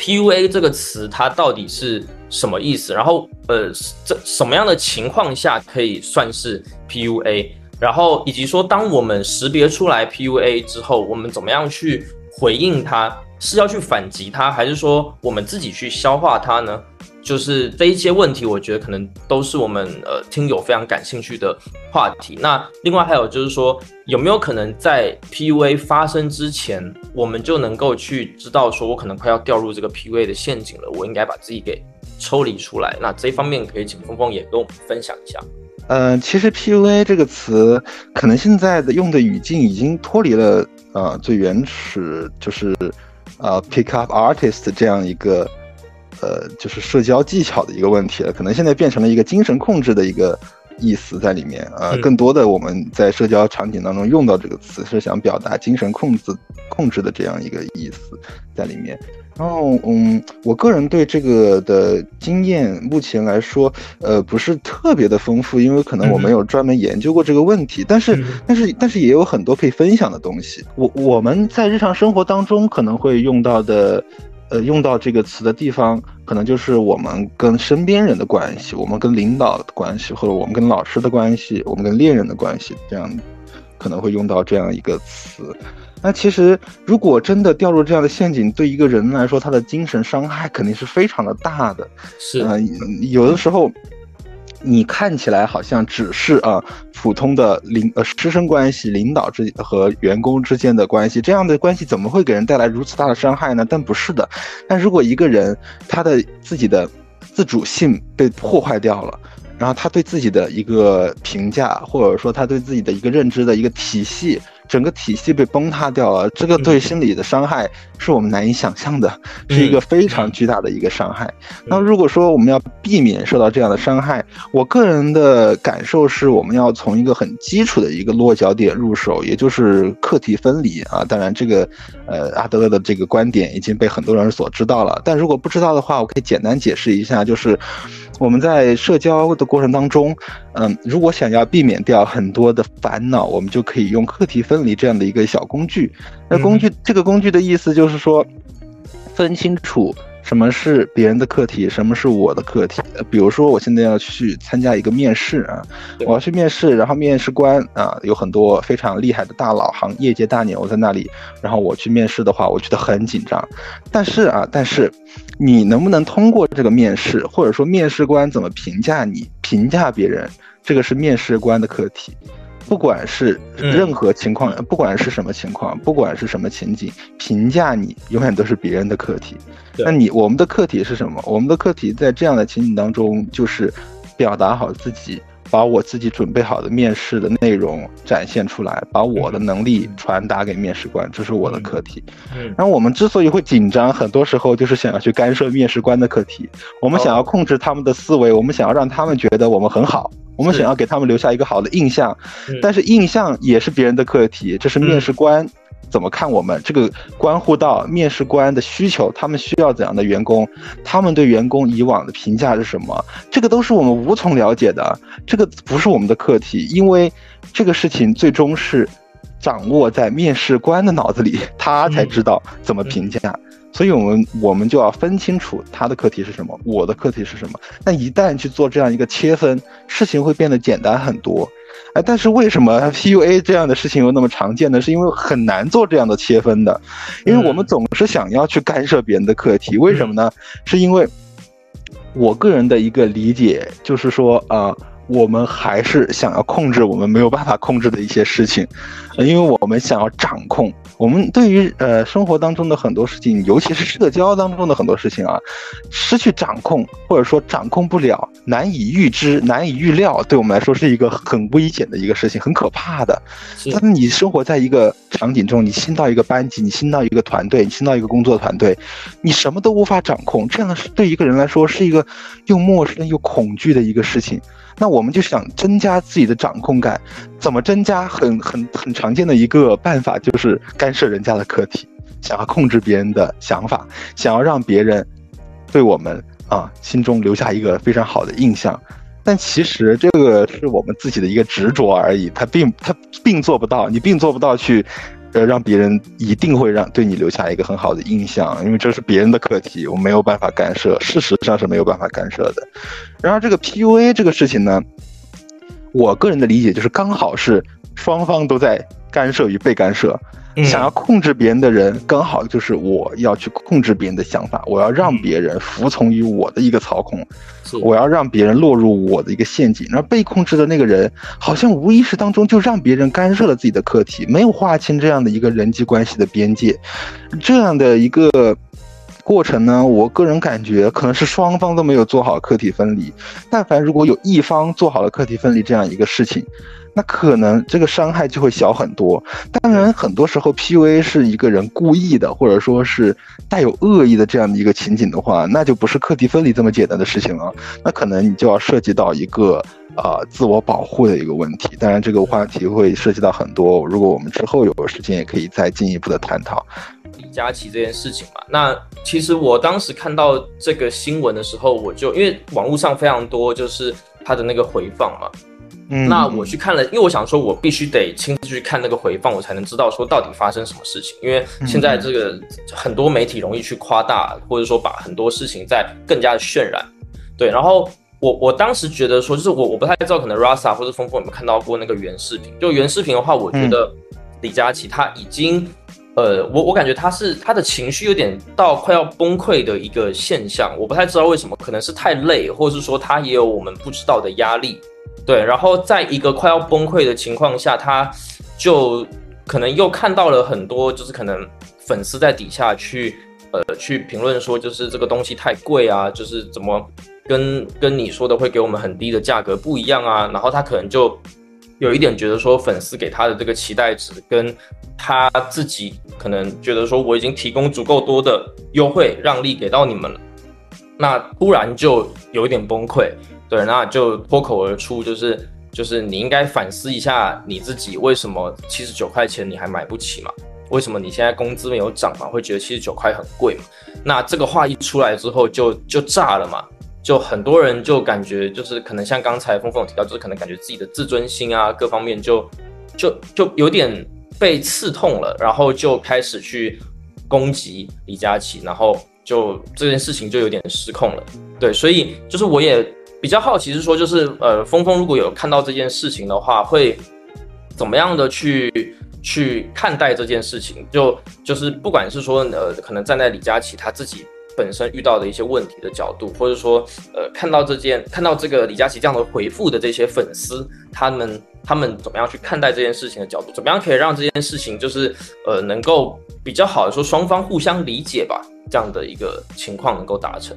PUA 这个词它到底是什么意思？然后呃，这什么样的情况下可以算是 PUA？然后以及说，当我们识别出来 PUA 之后，我们怎么样去回应它？是要去反击它，还是说我们自己去消化它呢？就是这一些问题，我觉得可能都是我们呃听友非常感兴趣的话题。那另外还有就是说，有没有可能在 PUA 发生之前，我们就能够去知道说，我可能快要掉入这个 PUA 的陷阱了，我应该把自己给抽离出来。那这一方面可以请峰峰也跟我们分享一下。
嗯，其实 PUA 这个词，可能现在的用的语境已经脱离了呃最原始，就是呃 pick up artist 这样一个。呃，就是社交技巧的一个问题了，可能现在变成了一个精神控制的一个意思在里面。呃，更多的我们在社交场景当中用到这个词，是想表达精神控制、控制的这样一个意思在里面。然后，嗯，我个人对这个的经验，目前来说，呃，不是特别的丰富，因为可能我没有专门研究过这个问题。但是，但是，但是也有很多可以分享的东西。我我们在日常生活当中可能会用到的。呃，用到这个词的地方，可能就是我们跟身边人的关系，我们跟领导的关系，或者我们跟老师的关系，我们跟恋人的关系，这样可能会用到这样一个词。那其实，如果真的掉入这样的陷阱，对一个人来说，他的精神伤害肯定是非常的大的。
是，
嗯，有的时候。你看起来好像只是啊普通的领呃师生关系，领导之和员工之间的关系，这样的关系怎么会给人带来如此大的伤害呢？但不是的，但如果一个人他的自己的自主性被破坏掉了，然后他对自己的一个评价，或者说他对自己的一个认知的一个体系。整个体系被崩塌掉了，这个对心理的伤害是我们难以想象的，是一个非常巨大的一个伤害。那如果说我们要避免受到这样的伤害，我个人的感受是，我们要从一个很基础的一个落脚点入手，也就是课题分离啊。当然，这个呃阿德勒的这个观点已经被很多人所知道了，但如果不知道的话，我可以简单解释一下，就是。我们在社交的过程当中，嗯，如果想要避免掉很多的烦恼，我们就可以用课题分离这样的一个小工具。那工具，这个工具的意思就是说，分清楚。什么是别人的课题？什么是我的课题？比如说，我现在要去参加一个面试啊，我要去面试，然后面试官啊有很多非常厉害的大佬、行业界大牛在那里，然后我去面试的话，我觉得很紧张。但是啊，但是你能不能通过这个面试，或者说面试官怎么评价你、评价别人，这个是面试官的课题。不管是任何情况，不管是什么情况，不管是什么情景，评价你永远都是别人的课题。那你我们的课题是什么？我们的课题在这样的情景当中，就是表达好自己，把我自己准备好的面试的内容展现出来，把我的能力传达给面试官，这是我的课题。然后我们之所以会紧张，很多时候就是想要去干涉面试官的课题，我们想要控制他们的思维，我们想要让他们觉得我们很好。我们想要给他们留下一个好的印象，但是印象也是别人的课题，这是面试官怎么看我们，这个关乎到面试官的需求，他们需要怎样的员工，他们对员工以往的评价是什么，这个都是我们无从了解的，这个不是我们的课题，因为这个事情最终是掌握在面试官的脑子里，他才知道怎么评价。所以，我们我们就要分清楚他的课题是什么，我的课题是什么。那一旦去做这样一个切分，事情会变得简单很多。哎，但是为什么 PUA (laughs) 这样的事情又那么常见呢？是因为很难做这样的切分的，因为我们总是想要去干涉别人的课题。为什么呢？是因为我个人的一个理解就是说，啊。我们还是想要控制我们没有办法控制的一些事情，因为我们想要掌控。我们对于呃生活当中的很多事情，尤其是社交当中的很多事情啊，失去掌控或者说掌控不了、难以预知、难以预料，对我们来说是一个很危险的一个事情，很可怕的。但是你生活在一个场景中，你新到一个班级，你新到一个团队，你新到一个工作团队，你什么都无法掌控，这样的对一个人来说是一个又陌生又恐惧的一个事情。那我们就想增加自己的掌控感，怎么增加？很很很常见的一个办法就是干涉人家的课题，想要控制别人的想法，想要让别人对我们啊心中留下一个非常好的印象。但其实这个是我们自己的一个执着而已，他并他并做不到，你并做不到去。呃，让别人一定会让对你留下一个很好的印象，因为这是别人的课题，我没有办法干涉，事实上是没有办法干涉的。然而这个 PUA 这个事情呢，我个人的理解就是刚好是双方都在干涉与被干涉。想要控制别人的人，刚好就是我要去控制别人的想法，我要让别人服从于我的一个操控，我要让别人落入我的一个陷阱。然后被控制的那个人，好像无意识当中就让别人干涉了自己的课题，没有划清这样的一个人际关系的边界。这样的一个过程呢，我个人感觉可能是双方都没有做好课题分离。但凡如果有一方做好了课题分离这样一个事情。那可能这个伤害就会小很多。当然，很多时候 PUA 是一个人故意的，或者说是带有恶意的这样的一个情景的话，那就不是课题分离这么简单的事情了。那可能你就要涉及到一个呃自我保护的一个问题。当然，这个话题会涉及到很多。如果我们之后有时间，也可以再进一步的探讨
李佳琦这件事情嘛。那其实我当时看到这个新闻的时候，我就因为网络上非常多就是他的那个回放嘛。
嗯，
那我去看了，因为我想说，我必须得亲自去看那个回放，我才能知道说到底发生什么事情。因为现在这个很多媒体容易去夸大，或者说把很多事情在更加的渲染。对，然后我我当时觉得说，就是我我不太知道，可能 Rasa 或者峰峰有没有看到过那个原视频？就原视频的话，我觉得李佳琦他已经，呃，我我感觉他是他的情绪有点到快要崩溃的一个现象。我不太知道为什么，可能是太累，或者是说他也有我们不知道的压力。对，然后在一个快要崩溃的情况下，他就可能又看到了很多，就是可能粉丝在底下去呃去评论说，就是这个东西太贵啊，就是怎么跟跟你说的会给我们很低的价格不一样啊，然后他可能就有一点觉得说，粉丝给他的这个期待值跟他自己可能觉得说，我已经提供足够多的优惠让利给到你们了，那突然就有一点崩溃。对，那就脱口而出，就是就是你应该反思一下你自己，为什么七十九块钱你还买不起嘛？为什么你现在工资没有涨嘛？会觉得七十九块很贵嘛？那这个话一出来之后，就就炸了嘛？就很多人就感觉就是可能像刚才峰峰有提到，就是可能感觉自己的自尊心啊各方面就就就有点被刺痛了，然后就开始去攻击李佳琦，然后就这件事情就有点失控了。对，所以就是我也。比较好奇是说，就是呃，峰峰如果有看到这件事情的话，会怎么样的去去看待这件事情？就就是不管是说呃，可能站在李佳琦他自己本身遇到的一些问题的角度，或者说呃，看到这件看到这个李佳琦这样的回复的这些粉丝，他们他们怎么样去看待这件事情的角度？怎么样可以让这件事情就是呃，能够比较好的说双方互相理解吧，这样的一个情况能够达成。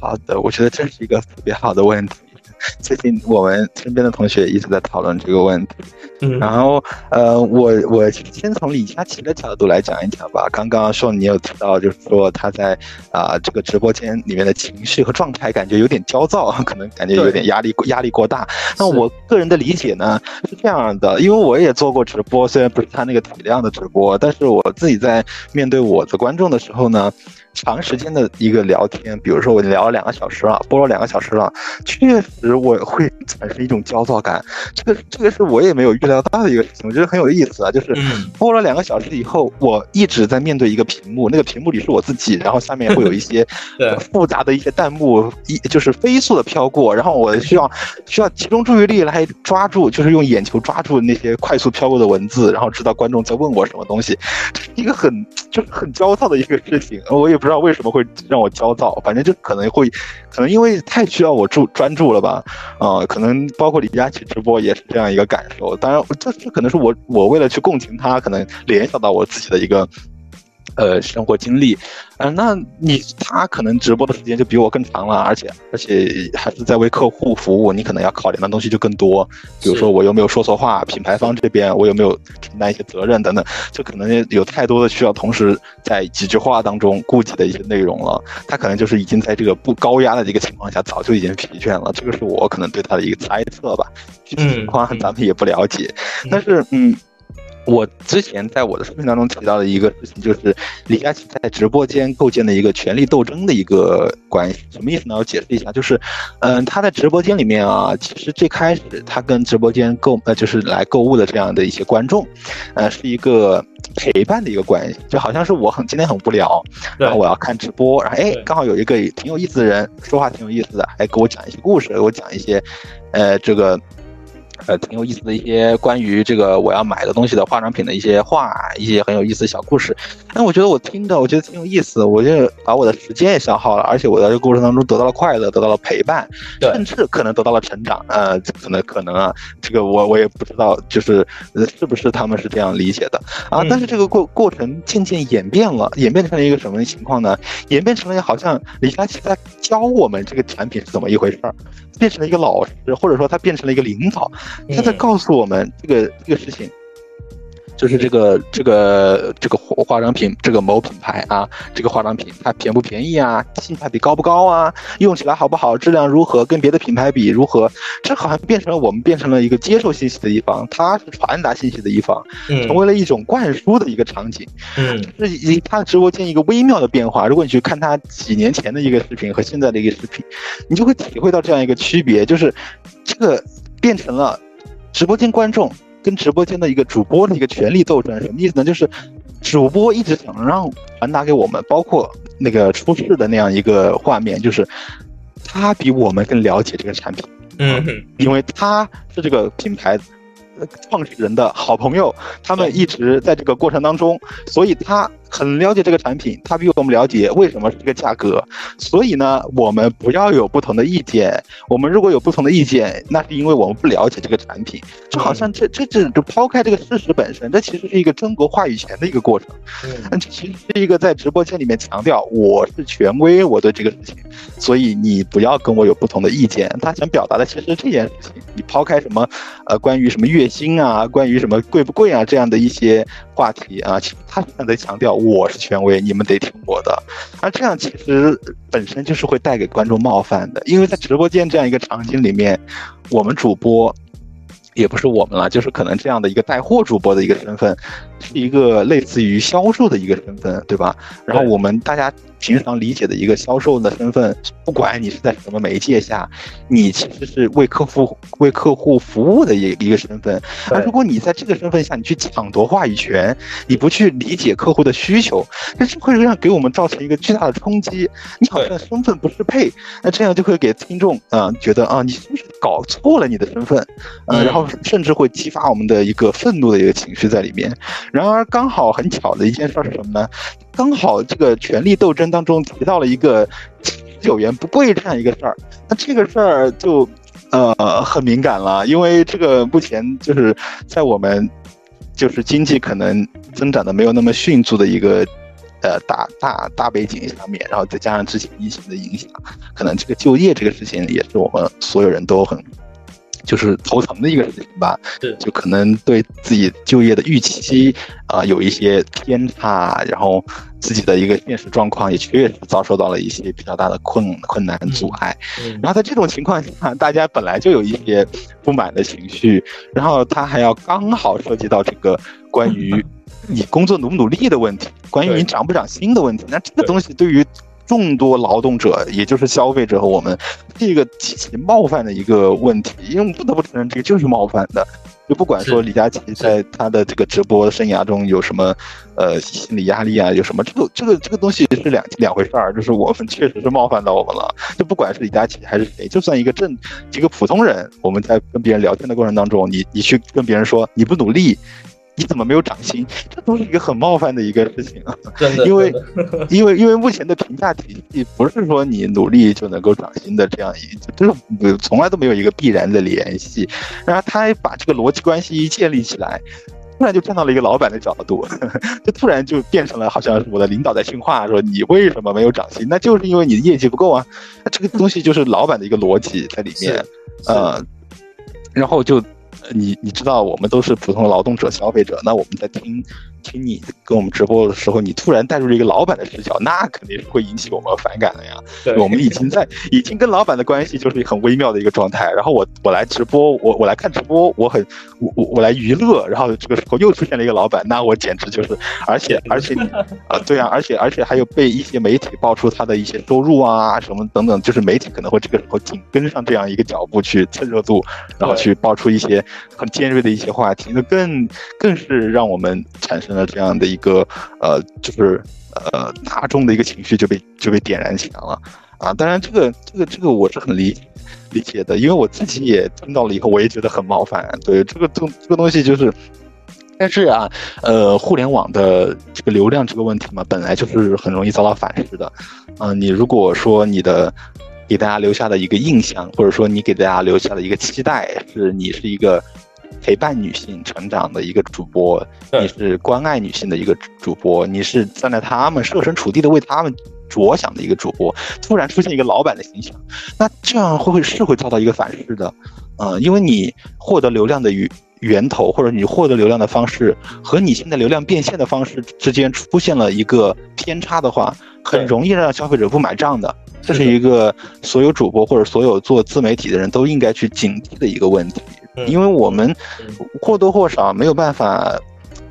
好的，我觉得这是一个特别好的问题。(laughs) 最近我们身边的同学一直在讨论这个问题。
嗯，
然后呃，我我先从李佳琦的角度来讲一讲吧。刚刚说你有提到，就是说他在啊这个直播间里面的情绪和状态，感觉有点焦躁，(laughs) 可能感觉有点压力压力过大。那我个人的理解呢是这样的，因为我也做过直播，虽然不是他那个体量的直播，但是我自己在面对我的观众的时候呢。长时间的一个聊天，比如说我聊了两个小时了，播了两个小时了，确实我会产生一种焦躁感。这个这个是我也没有预料到的一个事情，我觉得很有意思啊。就是播了两个小时以后，我一直在面对一个屏幕，那个屏幕里是我自己，然后下面会有一些 (laughs) 复杂的一些弹幕，一就是飞速的飘过，然后我需要需要集中注意力来抓住，就是用眼球抓住那些快速飘过的文字，然后知道观众在问我什么东西，这是一个很就是很焦躁的一个事情，我也。不知道为什么会让我焦躁，反正就可能会，可能因为太需要我注专注了吧，啊，可能包括李佳琦直播也是这样一个感受。当然，这这可能是我我为了去共情他，可能联想到我自己的一个。呃，生活经历，嗯，那你他可能直播的时间就比我更长了，而且而且还是在为客户服务，你可能要考量的东西就更多，比如说我有没有说错话，品牌方这边我有没有承担一些责任等等，就可能有太多的需要同时在几句话当中顾及的一些内容了。他可能就是已经在这个不高压的一个情况下，早就已经疲倦了。这个是我可能对他的一个猜测吧，具体情况咱们也不了解，但是嗯。我之前在我的视频当中提到的一个事情，就是李佳琦在直播间构建的一个权力斗争的一个关系，什么意思呢？我解释一下，就是，嗯，他在直播间里面啊，其实最开始他跟直播间购呃就是来购物的这样的一些观众，呃，是一个陪伴的一个关系，就好像是我很今天很无聊，然后我要看直播，然后哎，刚好有一个挺有意思的人说话挺有意思的，还给我讲一些故事，给我讲一些，呃，这个。呃，挺有意思的一些关于这个我要买的东西的化妆品的一些话，一些很有意思的小故事。那我觉得我听的，我觉得挺有意思，我就把我的时间也消耗了，而且我在这个过程当中得到了快乐，得到了陪伴，甚至可能得到了成长。呃，可能可能啊，这个我我也不知道，就是是不是他们是这样理解的啊？但是这个过过程渐渐演变了，演变成了一个什么情况呢？演变成了好像李佳琦在教我们这个产品是怎么一回事儿。变成了一个老师，或者说他变成了一个领导，他在告诉我们这个这个事情。就是这个这个这个化妆品，这个某品牌啊，这个化妆品它便不便宜啊？性价比高不高啊？用起来好不好？质量如何？跟别的品牌比如何？这好像变成了我们变成了一个接受信息的一方，他是传达信息的一方，成为了一种灌输的一个场景。
嗯，
是以他的直播间一个微妙的变化。如果你去看他几年前的一个视频和现在的一个视频，你就会体会到这样一个区别，就是这个。变成了直播间观众跟直播间的一个主播的一个权力斗争。什么意思呢？就是主播一直想让传达给我们，包括那个出事的那样一个画面，就是他比我们更了解这个产品，
嗯，
因为他是这个品牌。创始人的好朋友，他们一直在这个过程当中，所以他很了解这个产品，他比我们了解为什么是这个价格。所以呢，我们不要有不同的意见。我们如果有不同的意见，那是因为我们不了解这个产品。就好像这这这就抛开这个事实本身，这其实是一个争夺话语权的一个过程。嗯，这其实是一个在直播间里面强调我是权威，我对这个事情，所以你不要跟我有不同的意见。他想表达的其实这件事情，你抛开什么呃关于什么月。薪啊，关于什么贵不贵啊这样的一些话题啊，其实他在强调我是权威，你们得听我的。而这样其实本身就是会带给观众冒犯的，因为在直播间这样一个场景里面，我们主播也不是我们了，就是可能这样的一个带货主播的一个身份，是一个类似于销售的一个身份，对吧？然后我们大家。平常理解的一个销售的身份，不管你是在什么媒介下，你其实是为客户为客户服务的一一个身份。而如果你在这个身份下，你去抢夺话语权，你不去理解客户的需求，那这会让给我们造成一个巨大的冲击。你好像身份不适配，那这样就会给听众啊觉得啊，你是不是搞错了你的身份？呃，然后甚至会激发我们的一个愤怒的一个情绪在里面。然而刚好很巧的一件事是什么呢？刚好这个权力斗争当中提到了一个九元不贵这样一个事儿，那这个事儿就呃很敏感了，因为这个目前就是在我们就是经济可能增长的没有那么迅速的一个呃大大大背景下面，然后再加上之前疫情的影响，可能这个就业这个事情也是我们所有人都很。就是头疼的一个事情吧，
是。
就可能对自己就业的预期啊有一些偏差，然后自己的一个现实状况也确实遭受到了一些比较大的困困难阻碍，然后在这种情况下，大家本来就有一些不满的情绪，然后他还要刚好涉及到这个关于 (laughs) 你工作努不努力的问题，关于你涨不涨薪的问题，那这个东西对于。众多劳动者，也就是消费者和我们，是一个极其冒犯的一个问题，因为我们不得不承认，这个就是冒犯的。就不管说李佳琦在他的这个直播生涯中有什么，呃，心理压力啊，有什么，这个这个这个东西是两两回事儿。就是我们确实是冒犯到我们了。就不管是李佳琦还是谁，就算一个正一个普通人，我们在跟别人聊天的过程当中，你你去跟别人说你不努力。你怎么没有涨薪？这都是一个很冒犯的一个事情啊！
真的，
因为，因为，因为目前的评价体系不是说你努力就能够涨薪的这样一，就是从来都没有一个必然的联系。然后他把这个逻辑关系一建立起来，突然就站到了一个老板的角度，(laughs) 就突然就变成了好像是我的领导在训话，说你为什么没有涨薪？那就是因为你的业绩不够啊！那这个东西就是老板的一个逻辑在里面，呃，然后就。你你知道，我们都是普通劳动者、消费者，那我们在听。听你跟我们直播的时候，你突然带入了一个老板的视角，那肯定是会引起我们反感的呀。对我们已经在已经跟老板的关系就是很微妙的一个状态。然后我我来直播，我我来看直播，我很我我我来娱乐。然后这个时候又出现了一个老板，那我简直就是，而且 (laughs) 而且啊，对啊，而且而且还有被一些媒体爆出他的一些收入啊什么等等，就是媒体可能会这个时候紧跟上这样一个脚步去蹭热度，然后去爆出一些很尖锐的一些话题，那更更是让我们产生。那这样的一个呃，就是呃，大众的一个情绪就被就被点燃起来了啊！当然，这个这个这个我是很理理解的，因为我自己也听到了以后，我也觉得很冒犯。对这个东这个东西就是，但是啊，呃，互联网的这个流量这个问题嘛，本来就是很容易遭到反噬的。嗯，你如果说你的给大家留下的一个印象，或者说你给大家留下的一个期待，是你是一个。陪伴女性成长的一个主播，你是关爱女性的一个主播，你是站在他们设身处地的为他们着想的一个主播。突然出现一个老板的形象，那这样会不会是会遭到一个反噬的？嗯，因为你获得流量的源源头，或者你获得流量的方式和你现在流量变现的方式之间出现了一个偏差的话，很容易让消费者不买账的。这是一个所有主播或者所有做自媒体的人都应该去警惕的一个问题。因为我们或多或少没有办法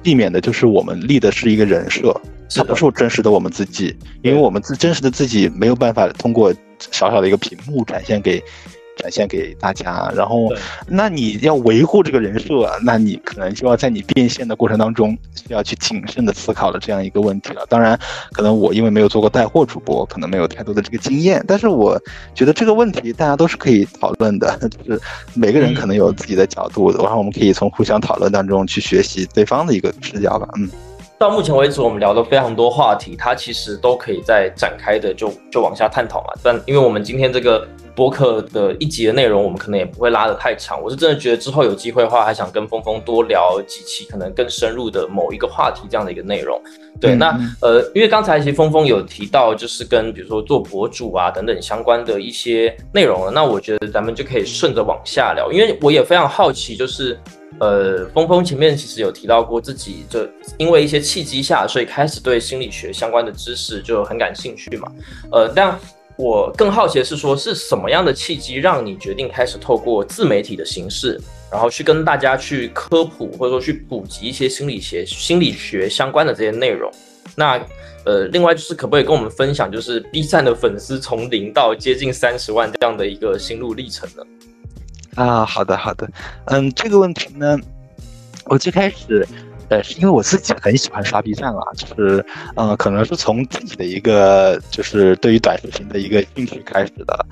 避免的，就是我们立的是一个人设，它不是真实的我们自己。因为我们自真实的自己没有办法通过小小的一个屏幕展现给展现给大家。然后，那你要维护这个人设，那你可能就要在你变现的过程当中，需要去谨慎的思考了这样一个问题了。当然，可能我因为没有做过带货主播，可能没有太多的这个经验，但是我觉得这个问题大家都是可以讨论的，(laughs) 就是每个人可能有自己的角度，然后我们可以从互相讨论当中去学习对方的一个视角吧。嗯。
到目前为止，我们聊了非常多话题，它其实都可以再展开的，就就往下探讨嘛。但因为我们今天这个播客的一集的内容，我们可能也不会拉得太长。我是真的觉得之后有机会的话，还想跟峰峰多聊几期，可能更深入的某一个话题这样的一个内容。对，那呃，因为刚才其实峰峰有提到，就是跟比如说做博主啊等等相关的一些内容了。那我觉得咱们就可以顺着往下聊，因为我也非常好奇，就是。呃，峰峰前面其实有提到过自己，就因为一些契机下，所以开始对心理学相关的知识就很感兴趣嘛。呃，但我更好奇的是说，是什么样的契机让你决定开始透过自媒体的形式，然后去跟大家去科普或者说去普及一些心理学、心理学相关的这些内容？那呃，另外就是可不可以跟我们分享，就是 B 站的粉丝从零到接近三十万这样的一个心路历程呢？
啊，好的好的，嗯，这个问题呢，我最开始，呃，是因为我自己很喜欢刷 B 站啊，就是，嗯，可能是从自己的一个就是对于短视频的一个兴趣开始的。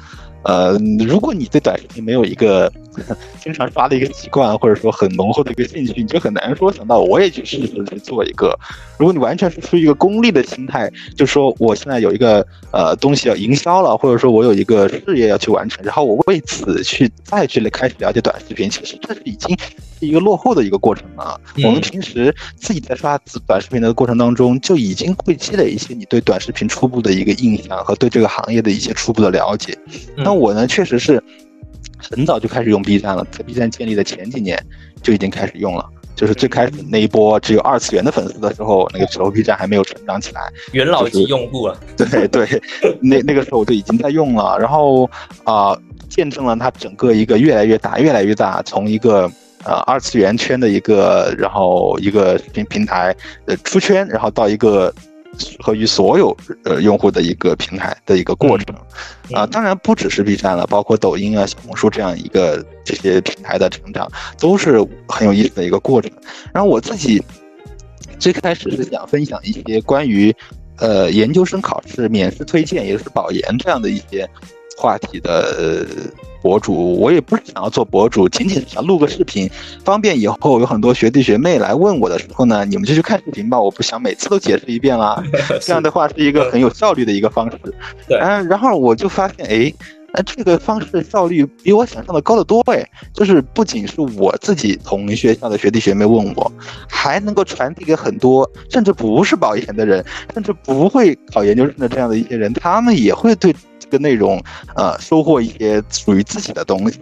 呃，如果你对短视频没有一个 (laughs) 经常刷的一个习惯，或者说很浓厚的一个兴趣，你就很难说想到我也去试试去做一个。如果你完全是出于一个功利的心态，就说我现在有一个呃东西要营销了，或者说我有一个事业要去完成，然后我为此去再去开始了解短视频，其实这是已经是一个落后的一个过程了。我们平时自己在刷短视频的过程当中，就已经会积累一些你对短视频初步的一个印象和对这个行业的一些初步的了解。那我呢，确实是很早就开始用 B 站了，在 B 站建立的前几年就已经开始用了。就是最开始那一波只有二次元的粉丝的时候，那个时候 B 站还没有成长起来，
元老级用户啊。
对对，(laughs) 那那个时候我就已经在用了，然后啊，见证了它整个一个越来越大、越来越大，从一个呃二次元圈的一个，然后一个平平台呃出圈，然后到一个。适合于所有呃用户的一个平台的一个过程啊，当然不只是 B 站了，包括抖音啊、小红书这样一个这些平台的成长都是很有意思的一个过程。然后我自己最开始是想分享一些关于呃研究生考试免试推荐，也就是保研这样的一些话题的。博主，我也不是想要做博主，(laughs) 仅仅是想录个视频，方便以后有很多学弟学妹来问我的时候呢，你们就去看视频吧，我不想每次都解释一遍啦。(laughs) 这样的话是一个很有效率的一个方式。
对，
嗯，然后我就发现，哎，那这个方式效率比我想象的高得多，哎，就是不仅是我自己同学校的学弟学妹问我，还能够传递给很多甚至不是保研的人，甚至不会考研究生的这样的一些人，他们也会对。个内容，呃，收获一些属于自己的东西。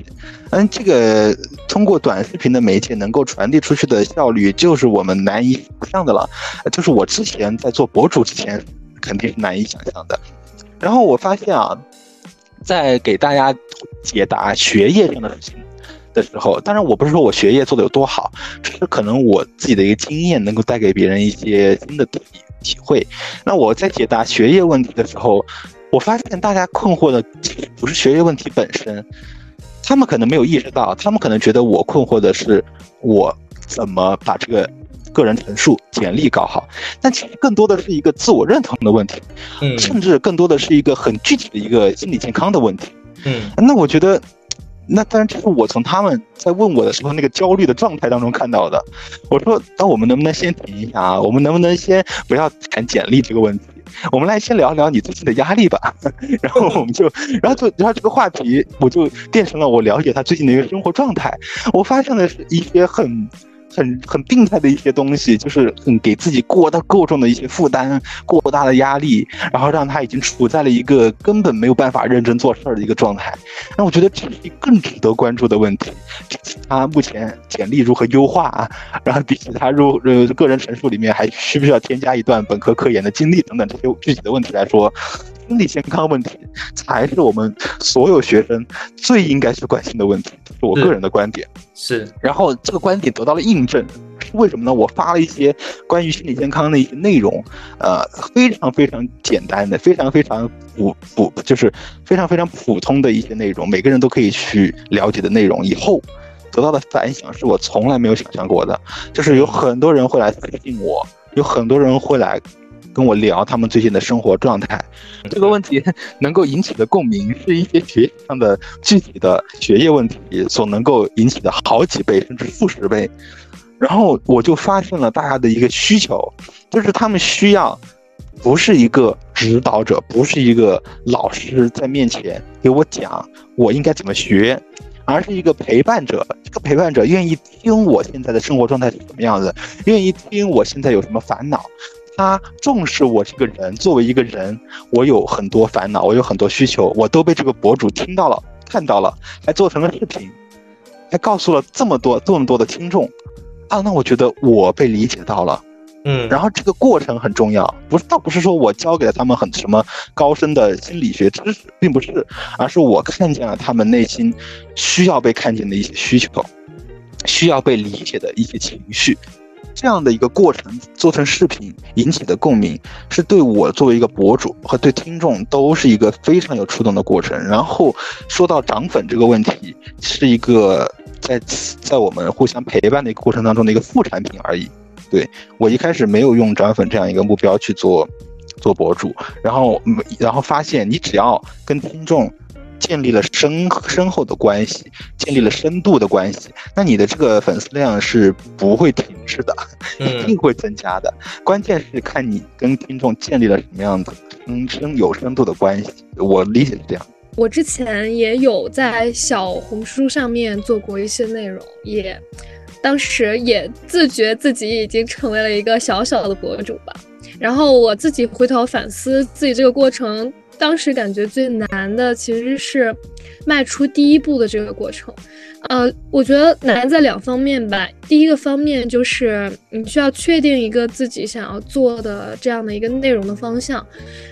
嗯，这个通过短视频的媒介能够传递出去的效率，就是我们难以想象的了。就是我之前在做博主之前，肯定是难以想象的。然后我发现啊，在给大家解答学业上的事情的时候，当然我不是说我学业做的有多好，只是可能我自己的一个经验能够带给别人一些新的体体会。那我在解答学业问题的时候。我发现大家困惑的不是学业问题本身，他们可能没有意识到，他们可能觉得我困惑的是我怎么把这个个人陈述、简历搞好，但其实更多的是一个自我认同的问题，嗯，甚至更多的是一个很具体的一个心理健康的问题，
嗯，
那我觉得，那当然这是我从他们在问我的时候那个焦虑的状态当中看到的。我说，那我们能不能先停一下啊？我们能不能先不要谈简历这个问题？我们来先聊聊你最近的压力吧，(laughs) 然后我们就，然后就，然后这个话题我就变成了我了解他最近的一个生活状态，我发现的是一些很。很很病态的一些东西，就是很给自己过大过重的一些负担，过大的压力，然后让他已经处在了一个根本没有办法认真做事儿的一个状态。那我觉得这是更值得关注的问题。比起他目前简历如何优化啊？然后比起他入呃个人陈述里面还需不需要添加一段本科科研的经历等等这些具体的问题来说，心理健康问题才是我们所有学生最应该去关心的问题。是我个人的观点。
是，
然后这个观点得到了印证，为什么呢？我发了一些关于心理健康的一些内容，呃，非常非常简单的，非常非常普普，就是非常非常普通的一些内容，每个人都可以去了解的内容。以后得到的反响是我从来没有想象过的，就是有很多人会来私信我，有很多人会来。跟我聊他们最近的生活状态，这个问题能够引起的共鸣，是一些学习上的具体的学业问题所能够引起的好几倍甚至数十倍。然后我就发现了大家的一个需求，就是他们需要不是一个指导者，不是一个老师在面前给我讲我应该怎么学，而是一个陪伴者。这个陪伴者愿意听我现在的生活状态是什么样子，愿意听我现在有什么烦恼。他重视我这个人，作为一个人，我有很多烦恼，我有很多需求，我都被这个博主听到了，看到了，还做成了视频，还告诉了这么多这么多的听众，啊，那我觉得我被理解到了，
嗯，
然后这个过程很重要，不是倒不是说我教给了他们很什么高深的心理学知识，并不是，而是我看见了他们内心需要被看见的一些需求，需要被理解的一些情绪。这样的一个过程做成视频引起的共鸣，是对我作为一个博主和对听众都是一个非常有触动的过程。然后说到涨粉这个问题，是一个在在我们互相陪伴的一个过程当中的一个副产品而已。对我一开始没有用涨粉这样一个目标去做做博主，然后然后发现你只要跟听众。建立了深深厚的关系，建立了深度的关系，那你的这个粉丝量是不会停滞的，一定会增加的。关键是看你跟听众建立了什么样子深深有深度的关系。我理解是这样。
我之前也有在小红书上面做过一些内容，也当时也自觉自己已经成为了一个小小的博主吧。然后我自己回头反思自己这个过程。当时感觉最难的其实是迈出第一步的这个过程，呃，我觉得难在两方面吧。第一个方面就是你需要确定一个自己想要做的这样的一个内容的方向，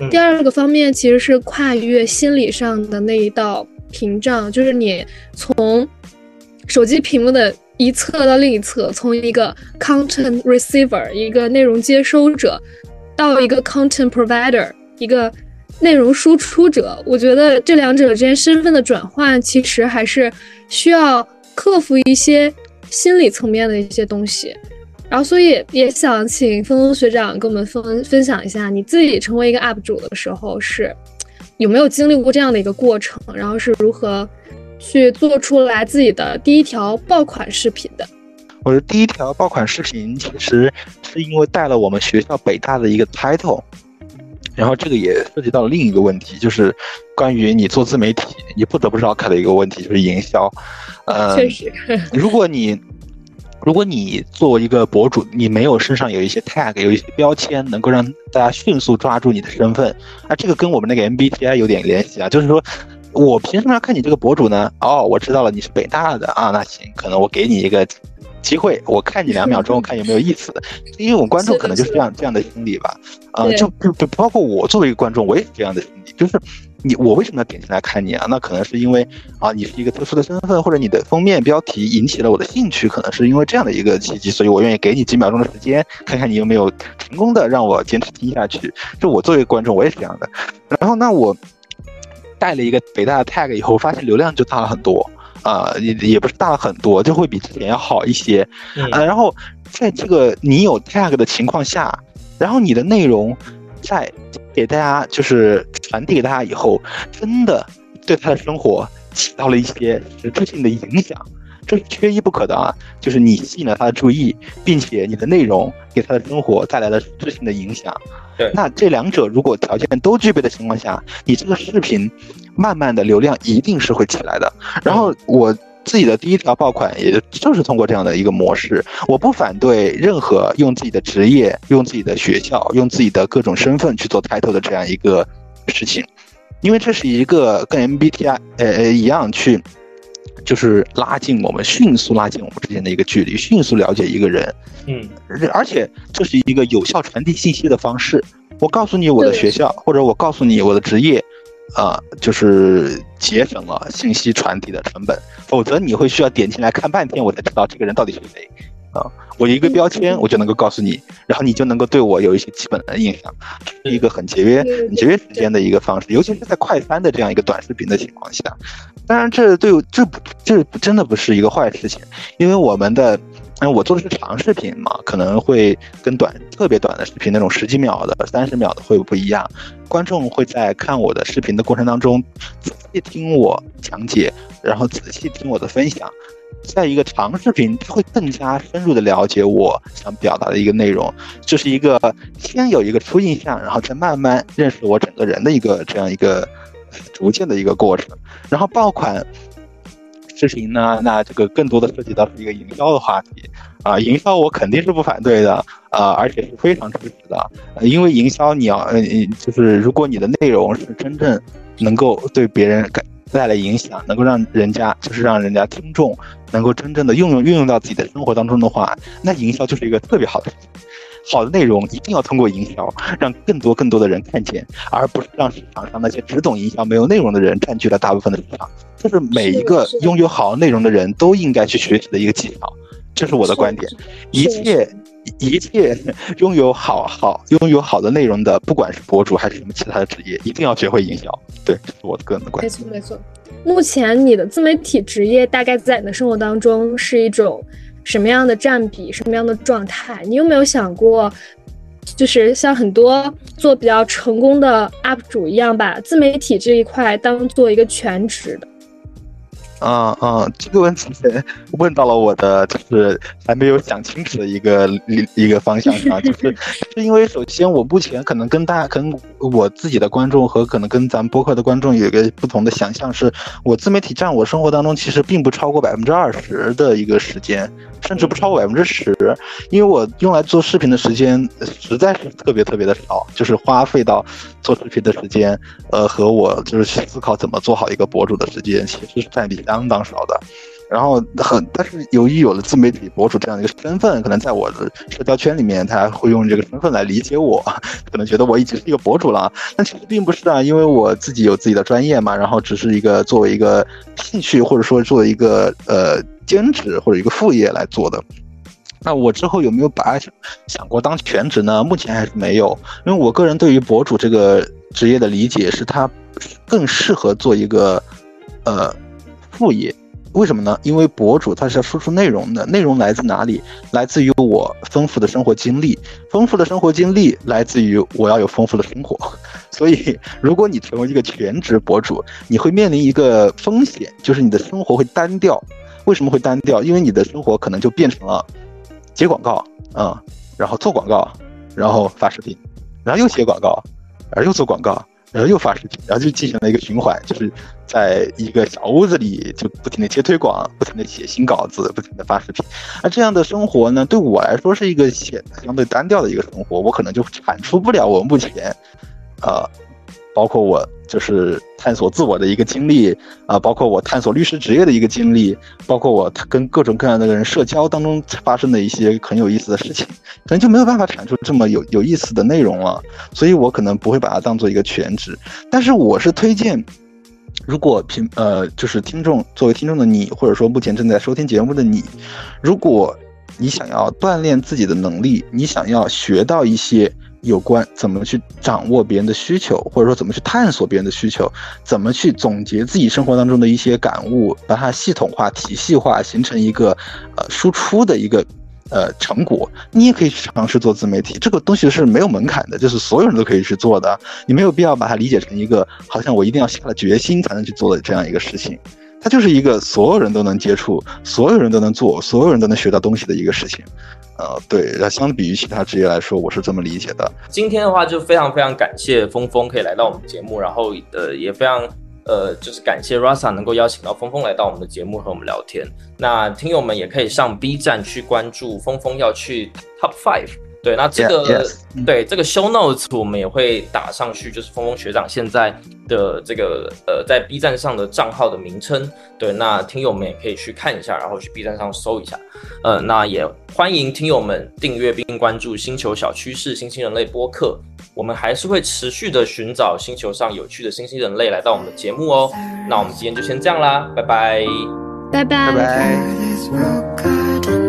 第二个方面其实是跨越心理上的那一道屏障，就是你从手机屏幕的一侧到另一侧，从一个 content receiver 一个内容接收者到一个 content provider 一个。内容输出者，我觉得这两者之间身份的转换，其实还是需要克服一些心理层面的一些东西。然后，所以也想请峰峰学长跟我们分分享一下，你自己成为一个 UP 主的时候，是有没有经历过这样的一个过程？然后是如何去做出来自己的第一条爆款视频的？
我的第一条爆款视频，其实是因为带了我们学校北大的一个 title。然后这个也涉及到了另一个问题，就是关于你做自媒体，你不得不绕开的一个问题，就是营销。
呃，确实，
如果你如果你作为一个博主，你没有身上有一些 tag，有一些标签，能够让大家迅速抓住你的身份，啊，这个跟我们那个 MBTI 有点联系啊，就是说我凭什么要看你这个博主呢？哦，我知道了，你是北大的啊，那行，可能我给你一个。机会，我看你两秒钟，(laughs) 看有没有意思。因为我们观众可能就是这样这样的心理吧，啊，就就就包括我作为一个观众，我也是这样的心理，就是你我为什么要点进来看你啊？那可能是因为啊，你是一个特殊的身份，或者你的封面标题引起了我的兴趣，可能是因为这样的一个契机，所以我愿意给你几秒钟的时间，看看你有没有成功的让我坚持听下去。就我作为观众，我也是这样的。然后那我带了一个北大的 tag 以后，发现流量就大了很多。啊，也也不是大了很多，就会比之前要好一些，啊，然后在这个你有 tag 的情况下，然后你的内容在给大家就是传递给大家以后，真的对他的生活起到了一些实质性的影响，这是缺一不可的啊！就是你吸引了他的注意，并且你的内容给他的生活带来了实质性的影响。
对，
那这两者如果条件都具备的情况下，你这个视频。慢慢的流量一定是会起来的。然后我自己的第一条爆款，也就是通过这样的一个模式。我不反对任何用自己的职业、用自己的学校、用自己的各种身份去做 title 的这样一个事情，因为这是一个跟 MBTI 呃呃一样去，就是拉近我们迅速拉近我们之间的一个距离，迅速了解一个人。
嗯，
而且这是一个有效传递信息的方式。我告诉你我的学校，或者我告诉你我的职业。啊，就是节省了信息传递的成本，否则你会需要点进来看半天，我才知道这个人到底是谁。啊。我一个标签，我就能够告诉你，然后你就能够对我有一些基本的印象，是一个很节约、很节约时间的一个方式，尤其是在快餐的这样一个短视频的情况下。当然，这对这不这真的不是一个坏事情，因为我们的，嗯，我做的是长视频嘛，可能会跟短特别短的视频那种十几秒的、三十秒的会不一样。观众会在看我的视频的过程当中，仔细听我讲解，然后仔细听我的分享。在一个长视频，他会更加深入的了解我想表达的一个内容，就是一个先有一个初印象，然后再慢慢认识我整个人的一个这样一个逐渐的一个过程。然后爆款视频呢，那这个更多的涉及到是一个营销的话题啊，营销我肯定是不反对的啊，而且是非常支持的，因为营销你要嗯，就是如果你的内容是真正能够对别人。带来影响，能够让人家就是让人家听众能够真正的运用运用到自己的生活当中的话，那营销就是一个特别好的。好的内容一定要通过营销，让更多更多的人看见，而不是让市场上那些只懂营销没有内容的人占据了大部分的市场。这是每一个拥有好内容的人都应该去学习的一个技巧。这是我的观点。一切一切 (laughs) 拥有好好拥有好的内容的，不管是博主还是什么其他的职业，一定要学会营销。对，这是我的个人的观
点。没错没错。目前你的自媒体职业大概在你的生活当中是一种什么样的占比，什么样的状态？你有没有想过，就是像很多做比较成功的 UP 主一样，把自媒体这一块当做一个全职的？
啊啊，这个问题问到了我的就是还没有想清楚的一个一个方向上，(laughs) 就是是因为首先我目前可能跟大家，可能我自己的观众和可能跟咱们播客的观众有一个不同的想象，是我自媒体占我生活当中其实并不超过百分之二十的一个时间。甚至不超过百分之十，因为我用来做视频的时间实在是特别特别的少，就是花费到做视频的时间，呃，和我就是去思考怎么做好一个博主的时间，其实是占比相当少的。然后很，但是由于有了自媒体博主这样的一个身份，可能在我的社交圈里面，他会用这个身份来理解我，可能觉得我已经是一个博主了。(laughs) 但其实并不是啊，因为我自己有自己的专业嘛，然后只是一个作为一个兴趣，或者说作为一个呃。兼职或者一个副业来做的，那我之后有没有把想过当全职呢？目前还是没有，因为我个人对于博主这个职业的理解是，他更适合做一个呃副业。为什么呢？因为博主他是要输出内容的，内容来自哪里？来自于我丰富的生活经历，丰富的生活经历来自于我要有丰富的生活。(laughs) 所以，如果你成为一个全职博主，你会面临一个风险，就是你的生活会单调。为什么会单调？因为你的生活可能就变成了接广告啊，然后做广告，然后发视频，然后又接广告，然后又做广告，然后又发视频，然后就进行了一个循环，就是在一个小屋子里就不停的接推广，不停的写新稿子，不停的发视频。那这样的生活呢，对我来说是一个显得相对单调的一个生活，我可能就产出不了我目前，呃。包括我就是探索自我的一个经历啊，包括我探索律师职业的一个经历，包括我跟各种各样的人社交当中发生的一些很有意思的事情，可能就没有办法产出这么有有意思的内容了。所以我可能不会把它当做一个全职。但是我是推荐，如果平呃就是听众作为听众的你，或者说目前正在收听节目的你，如果你想要锻炼自己的能力，你想要学到一些。有关怎么去掌握别人的需求，或者说怎么去探索别人的需求，怎么去总结自己生活当中的一些感悟，把它系统化、体系化，形成一个呃输出的一个呃成果。你也可以去尝试做自媒体，这个东西是没有门槛的，就是所有人都可以去做的。你没有必要把它理解成一个好像我一定要下了决心才能去做的这样一个事情。它就是一个所有人都能接触、所有人都能做、所有人都能学到东西的一个事情。呃，对，那相比于其他职业来说，我是这么理解的。
今天的话，就非常非常感谢峰峰可以来到我们节目，然后呃，也非常呃，就是感谢 Rasa 能够邀请到峰峰来到我们的节目和我们聊天。那听友们也可以上 B 站去关注峰峰要去 Top Five。对，那这个对这个 show notes 我们也会打上去，就是峰峰学长现在的这个呃在 B 站上的账号的名称。对，那听友们也可以去看一下，然后去 B 站上搜一下。呃，那也欢迎听友们订阅并关注星球小趋势新兴人类播客，我们还是会持续的寻找星球上有趣的新兴人类来到我们的节目哦。那我们今天就先这样啦，拜拜，
拜拜，
拜拜。